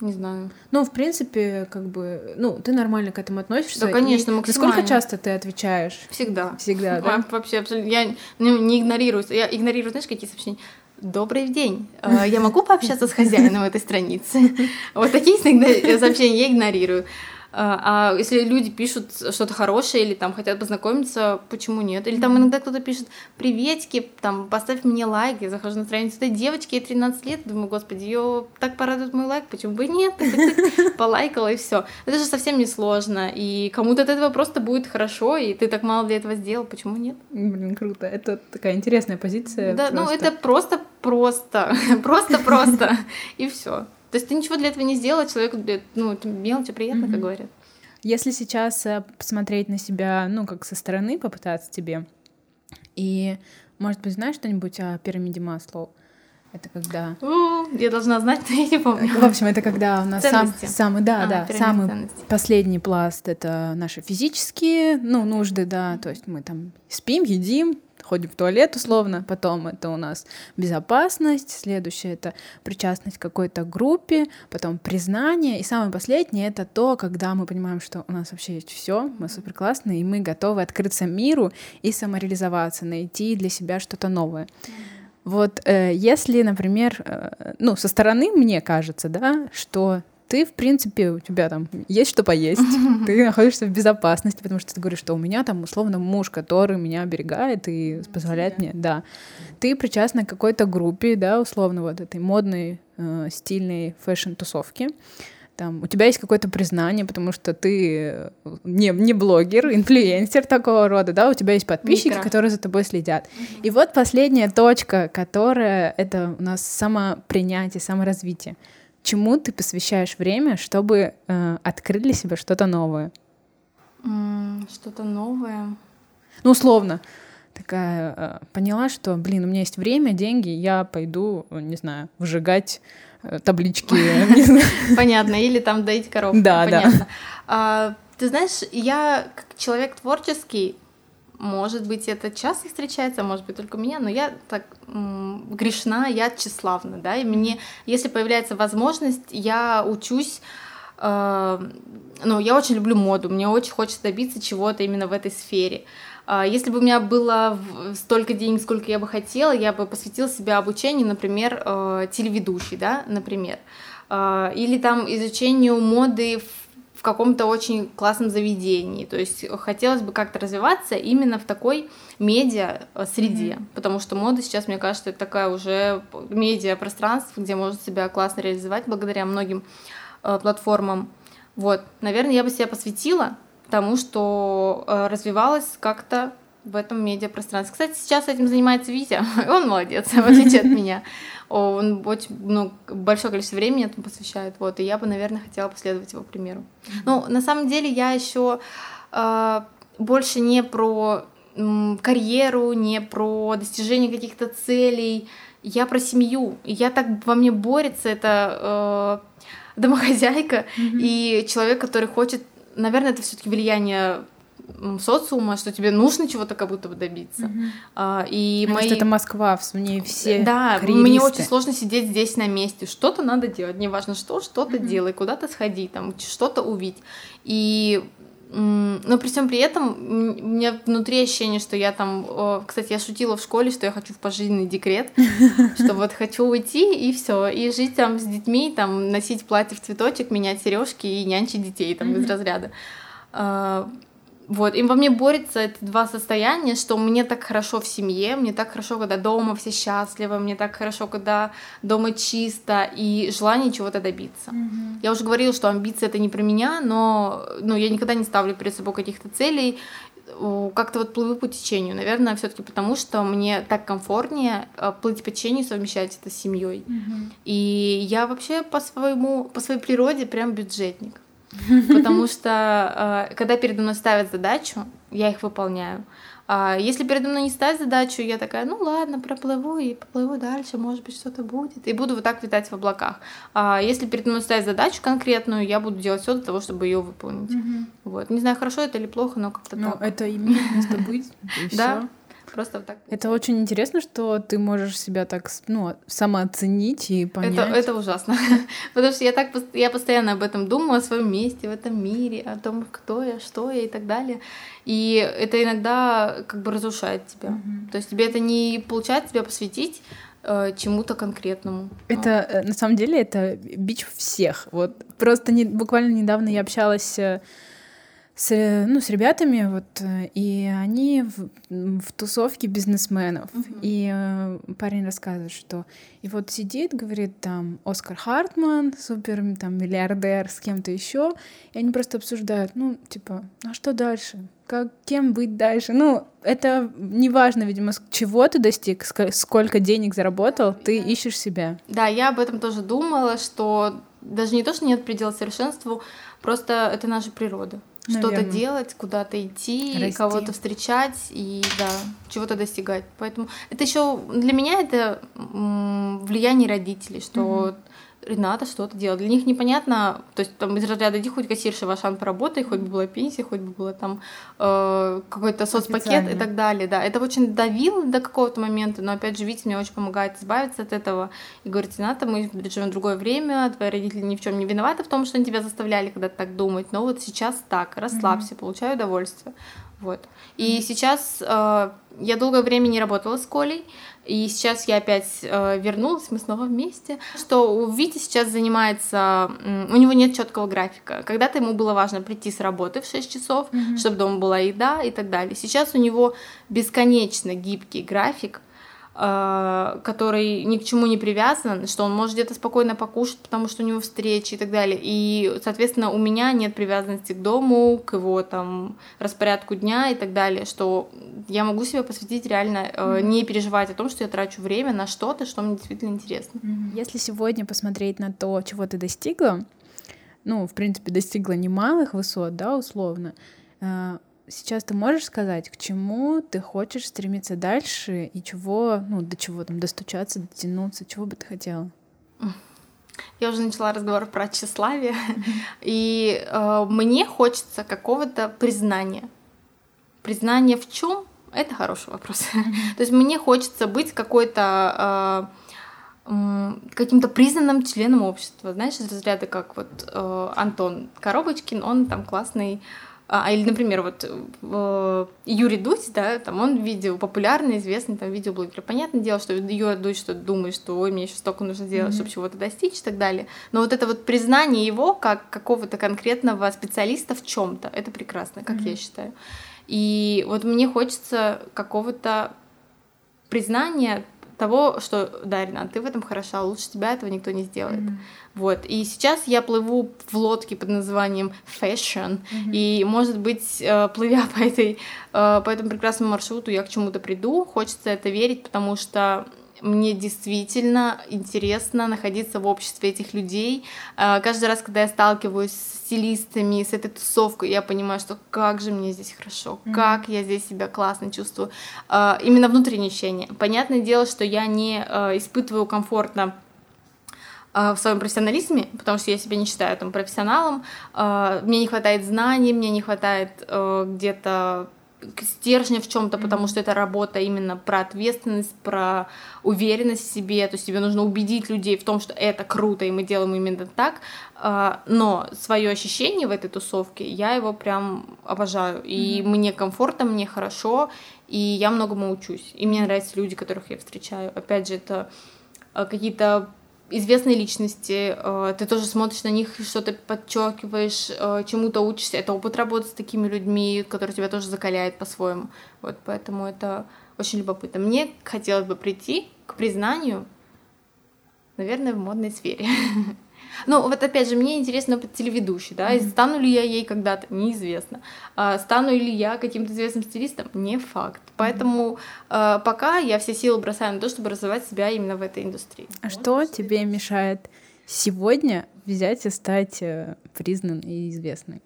Не знаю. Ну, в принципе, как бы, ну, ты нормально к этому относишься. Да, конечно, максимально. Насколько часто ты отвечаешь? Всегда. Всегда, да? Вообще, абсолютно. Я ну, не игнорирую, я игнорирую, знаешь, какие сообщения? Добрый день. Э, я могу пообщаться с хозяином этой страницы? Вот такие сообщения я игнорирую. А, а если люди пишут что-то хорошее или там хотят познакомиться, почему нет? Или там иногда кто-то пишет приветики, там поставь мне лайк, я захожу на страницу этой девочки, ей 13 лет, думаю, господи, ее так порадует мой лайк, почему бы и нет? Полайкала и все. Это же совсем не сложно, и кому-то от этого просто будет хорошо, и ты так мало для этого сделал, почему нет? Блин, круто. Это такая интересная позиция. Да, ну это просто просто, просто-просто, и все. То есть ты ничего для этого не сделала, человеку, ну, это мелочи приятно, mm-hmm. как говорят. Если сейчас э, посмотреть на себя, ну, как со стороны попытаться тебе, и, может быть, знаешь что-нибудь о пирамиде Маслоу? Это когда... Я должна знать, но я не помню. В общем, это когда у нас сам, самый, да, а, да, самый ценности. последний пласт — это наши физические, ну, нужды, да, то есть мы там спим, едим, ходим в туалет условно, потом это у нас безопасность, следующее это причастность к какой-то группе, потом признание, и самое последнее это то, когда мы понимаем, что у нас вообще есть все, мы супер классные, и мы готовы открыться миру и самореализоваться, найти для себя что-то новое. Вот э, если, например, э, ну, со стороны мне кажется, да, что ты, в принципе, у тебя там есть что поесть, ты находишься в безопасности, потому что ты говоришь, что у меня там условно муж, который меня оберегает и позволяет мне, да. Ты причастна к какой-то группе, да, условно вот этой модной, э, стильной фэшн-тусовки, там, у тебя есть какое-то признание, потому что ты э, не, не блогер, инфлюенсер такого рода, да, у тебя есть подписчики, Микро. которые за тобой следят. И вот последняя точка, которая это у нас самопринятие, саморазвитие чему ты посвящаешь время, чтобы э, открыть для себя что-то новое? Mm, что-то новое. Ну, условно, такая э, поняла, что, блин, у меня есть время, деньги, я пойду, не знаю, выжигать э, таблички. Понятно, или там доить коровку. Да, да. А, ты знаешь, я как человек творческий, может быть, это часто встречается, может быть, только у меня, но я так грешна, я тщеславна, да, и мне, если появляется возможность, я учусь, э, ну, я очень люблю моду, мне очень хочется добиться чего-то именно в этой сфере. Э, если бы у меня было столько денег, сколько я бы хотела, я бы посвятила себя обучению, например, э, телеведущей, да, например, э, или там изучению моды в каком-то очень классном заведении. То есть хотелось бы как-то развиваться именно в такой медиа э, mm-hmm. потому что мода сейчас, мне кажется, это такая уже медиа пространство, где можно себя классно реализовать благодаря многим э, платформам. Вот, наверное, я бы себя посвятила тому, что э, развивалась как-то в этом медиапространстве. Кстати, сейчас этим занимается Витя, он молодец, в отличие от меня. Он очень ну, большое количество времени этому посвящает, вот, и я бы, наверное, хотела последовать его примеру. Ну, на самом деле, я еще э, больше не про м, карьеру, не про достижение каких-то целей, я про семью. И я так во мне борется это э, домохозяйка mm-hmm. и человек, который хочет, наверное, это все-таки влияние социума, что тебе нужно чего-то как будто бы добиться. Mm-hmm. А, и Мне мои... это Москва, в ней все Да, мне очень сложно сидеть здесь на месте. Что-то надо делать, неважно что, что-то mm-hmm. делай, куда-то сходи, там, что-то увидеть. И но при всем при этом у меня внутри ощущение, что я там, кстати, я шутила в школе, что я хочу в пожизненный декрет, что вот хочу уйти и все, и жить там с детьми, там носить платье в цветочек, менять сережки и нянчить детей там из разряда. Вот, и во мне борется эти два состояния, что мне так хорошо в семье, мне так хорошо, когда дома все счастливы, мне так хорошо, когда дома чисто, и желание чего-то добиться. Mm-hmm. Я уже говорила, что амбиции это не про меня, но ну, я никогда не ставлю перед собой каких-то целей, как-то вот плыву по течению. Наверное, все-таки потому, что мне так комфортнее э, плыть по течению, совмещать это с семьей. Mm-hmm. И я вообще по своему, по своей природе прям бюджетник. Потому что э, когда передо мной ставят задачу, я их выполняю. А если передо мной не ставят задачу, я такая, ну ладно, проплыву и поплыву дальше, может быть, что-то будет. И буду вот так витать в облаках. А если передо мной ставят задачу конкретную, я буду делать все для того, чтобы ее выполнить. Угу. Вот. Не знаю, хорошо это или плохо, но как-то но так. это имеет место быть. Да. Просто вот так. Это очень интересно, что ты можешь себя так ну, самооценить и понять. Это, это ужасно. Потому что я так я постоянно об этом думаю, о своем месте в этом мире, о том, кто я, что я и так далее. И это иногда как бы разрушает тебя. Mm-hmm. То есть тебе это не получается тебя посвятить э, чему-то конкретному. Это э, на самом деле это бич всех. Вот просто не, буквально недавно я общалась э, с, ну, с ребятами, вот, э, и они в, в тусовке бизнесменов. Uh-huh. И э, парень рассказывает, что и вот сидит, говорит, там, Оскар Хартман, супер, там, миллиардер с кем-то еще, и они просто обсуждают, ну, типа, а что дальше? Как, кем быть дальше? Ну, это не важно, видимо, чего ты достиг, сколько денег заработал, ты ищешь себя. Да, я об этом тоже думала, что даже не то, что нет предела совершенству, просто это наша природа что-то делать, куда-то идти, кого-то встречать и да, чего-то достигать. Поэтому это еще для меня это влияние родителей, что угу. Рената что-то делать. Для них непонятно, то есть там из разряда иди хоть кассирша в Ашан поработай, хоть бы была пенсия, хоть бы было там э, какой-то соцпакет и так далее. Да, это очень давило до какого-то момента, но опять же, Витя мне очень помогает избавиться от этого и говорит, Рената, мы живем в другое время, твои родители ни в чем не виноваты в том, что они тебя заставляли когда-то так думать, но вот сейчас так, расслабься, mm-hmm. получай удовольствие. Вот. И mm-hmm. сейчас э, я долгое время не работала с Колей, и сейчас я опять э, вернулась, мы снова вместе. Что у Вити сейчас занимается, у него нет четкого графика. Когда-то ему было важно прийти с работы в 6 часов, mm-hmm. чтобы дома была еда и так далее. Сейчас у него бесконечно гибкий график, который ни к чему не привязан, что он может где-то спокойно покушать, потому что у него встречи и так далее. И, соответственно, у меня нет привязанности к дому, к его там распорядку дня и так далее, что я могу себе посвятить реально, mm-hmm. не переживать о том, что я трачу время на что-то, что мне действительно интересно. Mm-hmm. Если сегодня посмотреть на то, чего ты достигла, ну, в принципе, достигла немалых высот, да, условно, э, сейчас ты можешь сказать, к чему ты хочешь стремиться дальше и чего, ну, до чего там достучаться, дотянуться, чего бы ты хотела? Я уже начала разговор про тщеславие, и э, мне хочется какого-то признания. Признание в чем? Это хороший вопрос. То есть мне хочется быть какой-то э, каким-то признанным членом общества. Знаешь, из разряда как вот э, Антон Коробочкин, он там классный а, или, например, вот э, Юрий Дудь, да, там он видео популярный, известный там видеоблогер. Понятное дело, что Юрий Дудь что думает, что ой, мне еще столько нужно сделать, mm-hmm. чтобы чего-то достичь и так далее. Но вот это вот признание его как какого-то конкретного специалиста в чем-то, это прекрасно, как mm-hmm. я считаю. И вот мне хочется какого-то признания того, что да, Ренат, ты в этом хороша, лучше тебя этого никто не сделает. Mm-hmm. Вот. И сейчас я плыву в лодке под названием Fashion, mm-hmm. и, может быть, э, плывя по, этой, э, по этому прекрасному маршруту, я к чему-то приду. Хочется это верить, потому что мне действительно интересно находиться в обществе этих людей. Э, каждый раз, когда я сталкиваюсь с стилистами, с этой тусовкой, я понимаю, что как же мне здесь хорошо, mm-hmm. как я здесь себя классно чувствую. Э, именно внутреннее ощущение. Понятное дело, что я не э, испытываю комфортно в своем профессионализме, потому что я себя не считаю там профессионалом, мне не хватает знаний, мне не хватает где-то стержня в чем-то, потому что это работа именно про ответственность, про уверенность в себе, то есть тебе нужно убедить людей в том, что это круто, и мы делаем именно так, а, но свое ощущение в этой тусовке, я его прям обожаю, и mm-hmm. мне комфортно, мне хорошо, и я многому учусь, и мне нравятся люди, которых я встречаю, опять же, это а, какие-то известные личности, э, ты тоже смотришь на них, что-то подчеркиваешь, э, чему-то учишься. Это опыт работы с такими людьми, который тебя тоже закаляет по-своему. Вот поэтому это очень любопытно. Мне хотелось бы прийти к признанию, наверное, в модной сфере. Ну, вот опять же, мне интересно опыт телеведущей, да, mm-hmm. стану ли я ей когда-то, неизвестно. А, стану ли я каким-то известным стилистом, не факт. Поэтому mm-hmm. пока я все силы бросаю на то, чтобы развивать себя именно в этой индустрии. А вот что тебе мешает сегодня взять и стать э, признан и известной?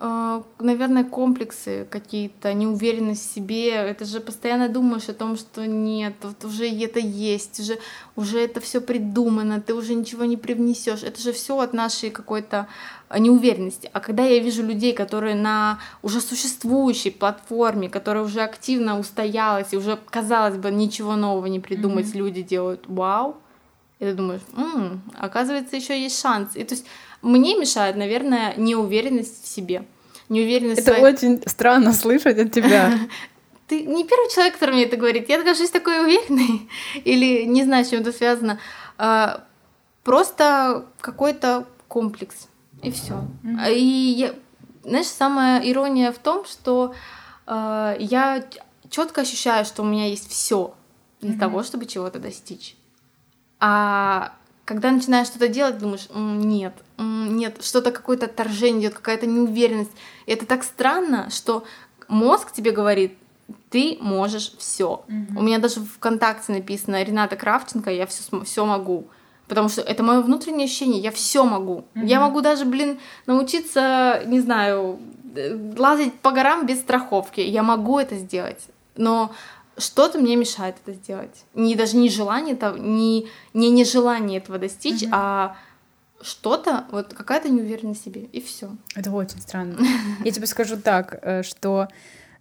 А, наверное, комплексы какие-то, неуверенность в себе. Это же постоянно думаешь о том, что нет, вот уже это есть, уже, уже это все придумано, ты уже ничего не привнесешь. Это же все от нашей какой-то а, неуверенности. А когда я вижу людей, которые на уже существующей платформе, которая уже активно устоялась, и уже, казалось бы, ничего нового не придумать, mm-hmm. люди делают вау, и ты думаешь, м-м, оказывается, еще есть шанс. И то есть мне мешает, наверное, неуверенность в себе. Неуверенность это своей... очень странно слышать от тебя. Ты не первый человек, который мне это говорит. Я кажусь такой уверенной. Или не знаю, с чем это связано. А, просто какой-то комплекс. И все. И я... знаешь, самая ирония в том, что э, я четко ощущаю, что у меня есть все для mm-hmm. того, чтобы чего-то достичь. А когда начинаешь что-то делать, думаешь, нет, нет, что-то какое-то отторжение идет, какая-то неуверенность. И это так странно, что мозг тебе говорит, ты можешь все. Mm-hmm. У меня даже в ВКонтакте написано Рената Кравченко, я все, все могу. Потому что это мое внутреннее ощущение, я все могу. Mm-hmm. Я могу даже, блин, научиться, не знаю, э, лазить по горам без страховки. Я могу это сделать. Но что-то мне мешает это сделать. Не даже не желание этого, не, не нежелание этого достичь, mm-hmm. а что-то, вот какая-то неуверенность в себе, и все. Это очень странно. Я тебе скажу так, э, что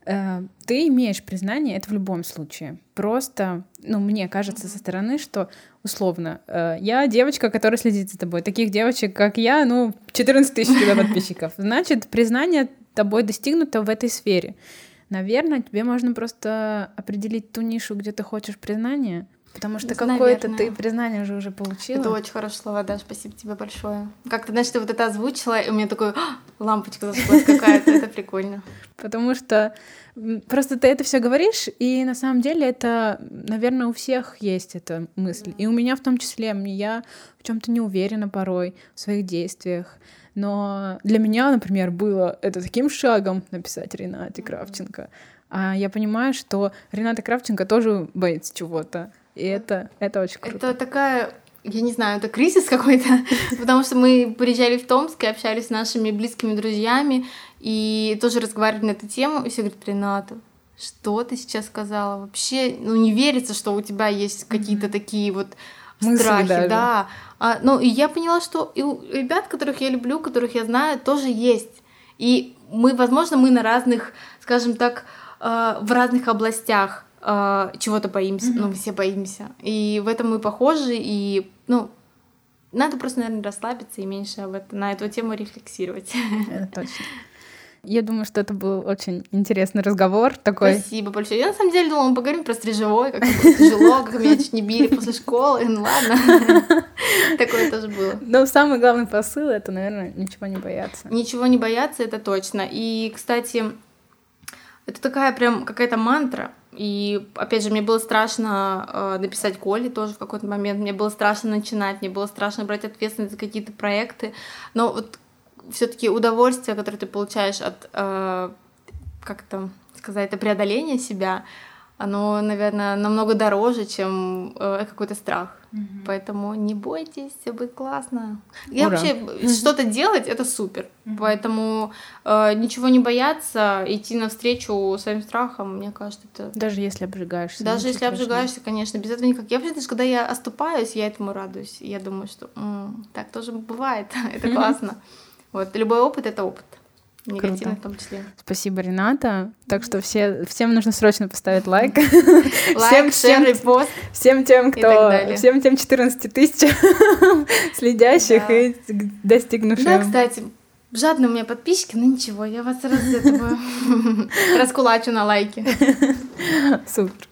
э, ты имеешь признание, это в любом случае. Просто, ну, мне кажется со стороны, что условно, э, я девочка, которая следит за тобой. Таких девочек, как я, ну, 14 тысяч тебя подписчиков. Значит, признание тобой достигнуто в этой сфере. Наверное, тебе можно просто определить ту нишу, где ты хочешь признания, Потому что какое-то ты признание уже уже получила. Это очень хорошие слова, да, спасибо тебе большое. Как-то, знаешь, ты вот это озвучила, и у меня такой «А, лампочка зажглась какая-то, это прикольно. Потому что просто ты это все говоришь, и на самом деле это, наверное, у всех есть эта мысль. И у меня в том числе, мне я в чем-то не уверена порой в своих действиях. Но для меня, например, было это таким шагом написать Ренате Кравченко. А я понимаю, что Рената Кравченко тоже боится чего-то. И это, это очень круто. Это такая я не знаю, это кризис какой-то, потому что мы приезжали в Томск и общались с нашими близкими друзьями, и тоже разговаривали на эту тему, и все говорят, Рената, что ты сейчас сказала? Вообще, ну, не верится, что у тебя есть какие-то такие вот Мысли страхи, даже. да. А, ну, и я поняла, что и у ребят, которых я люблю, которых я знаю, тоже есть. И мы, возможно, мы на разных, скажем так, э, в разных областях э, чего-то боимся, mm-hmm. ну, мы все боимся. И в этом мы похожи, и, ну, надо просто, наверное, расслабиться и меньше об этом, на эту тему рефлексировать. Это точно. Я думаю, что это был очень интересный разговор такой. Спасибо большое. Я на самом деле думала, мы поговорим про стрижевой, как тяжело, как меня чуть не били после школы. Ну ладно. Такое тоже было. Но самый главный посыл — это, наверное, ничего не бояться. Ничего не бояться, это точно. И, кстати, это такая прям какая-то мантра. И, опять же, мне было страшно э, написать Коле тоже в какой-то момент. Мне было страшно начинать, мне было страшно брать ответственность за какие-то проекты. Но вот все-таки удовольствие, которое ты получаешь от, э, как то сказать, это преодоления себя, оно, наверное, намного дороже, чем э, какой-то страх. Mm-hmm. Поэтому не бойтесь, все будет классно. И вообще mm-hmm. что-то делать это супер. Mm-hmm. Поэтому э, ничего не бояться, идти навстречу своим страхам, мне кажется, это. Даже если обжигаешься. Даже если обжигаешься, конечно, без этого никак. Я даже когда я оступаюсь, я этому радуюсь. Я думаю, что м-м, так тоже бывает. это классно. Вот любой опыт это опыт. Негативный в том числе. Спасибо, Рената. Так что все, всем нужно срочно поставить лайк. Лайк, шер, репост. Всем тем, кто... Всем тем 14 тысяч следящих и достигнувших. Да, кстати, Жадные у меня подписчики, но ничего, я вас раз раскулачу на лайки. Супер.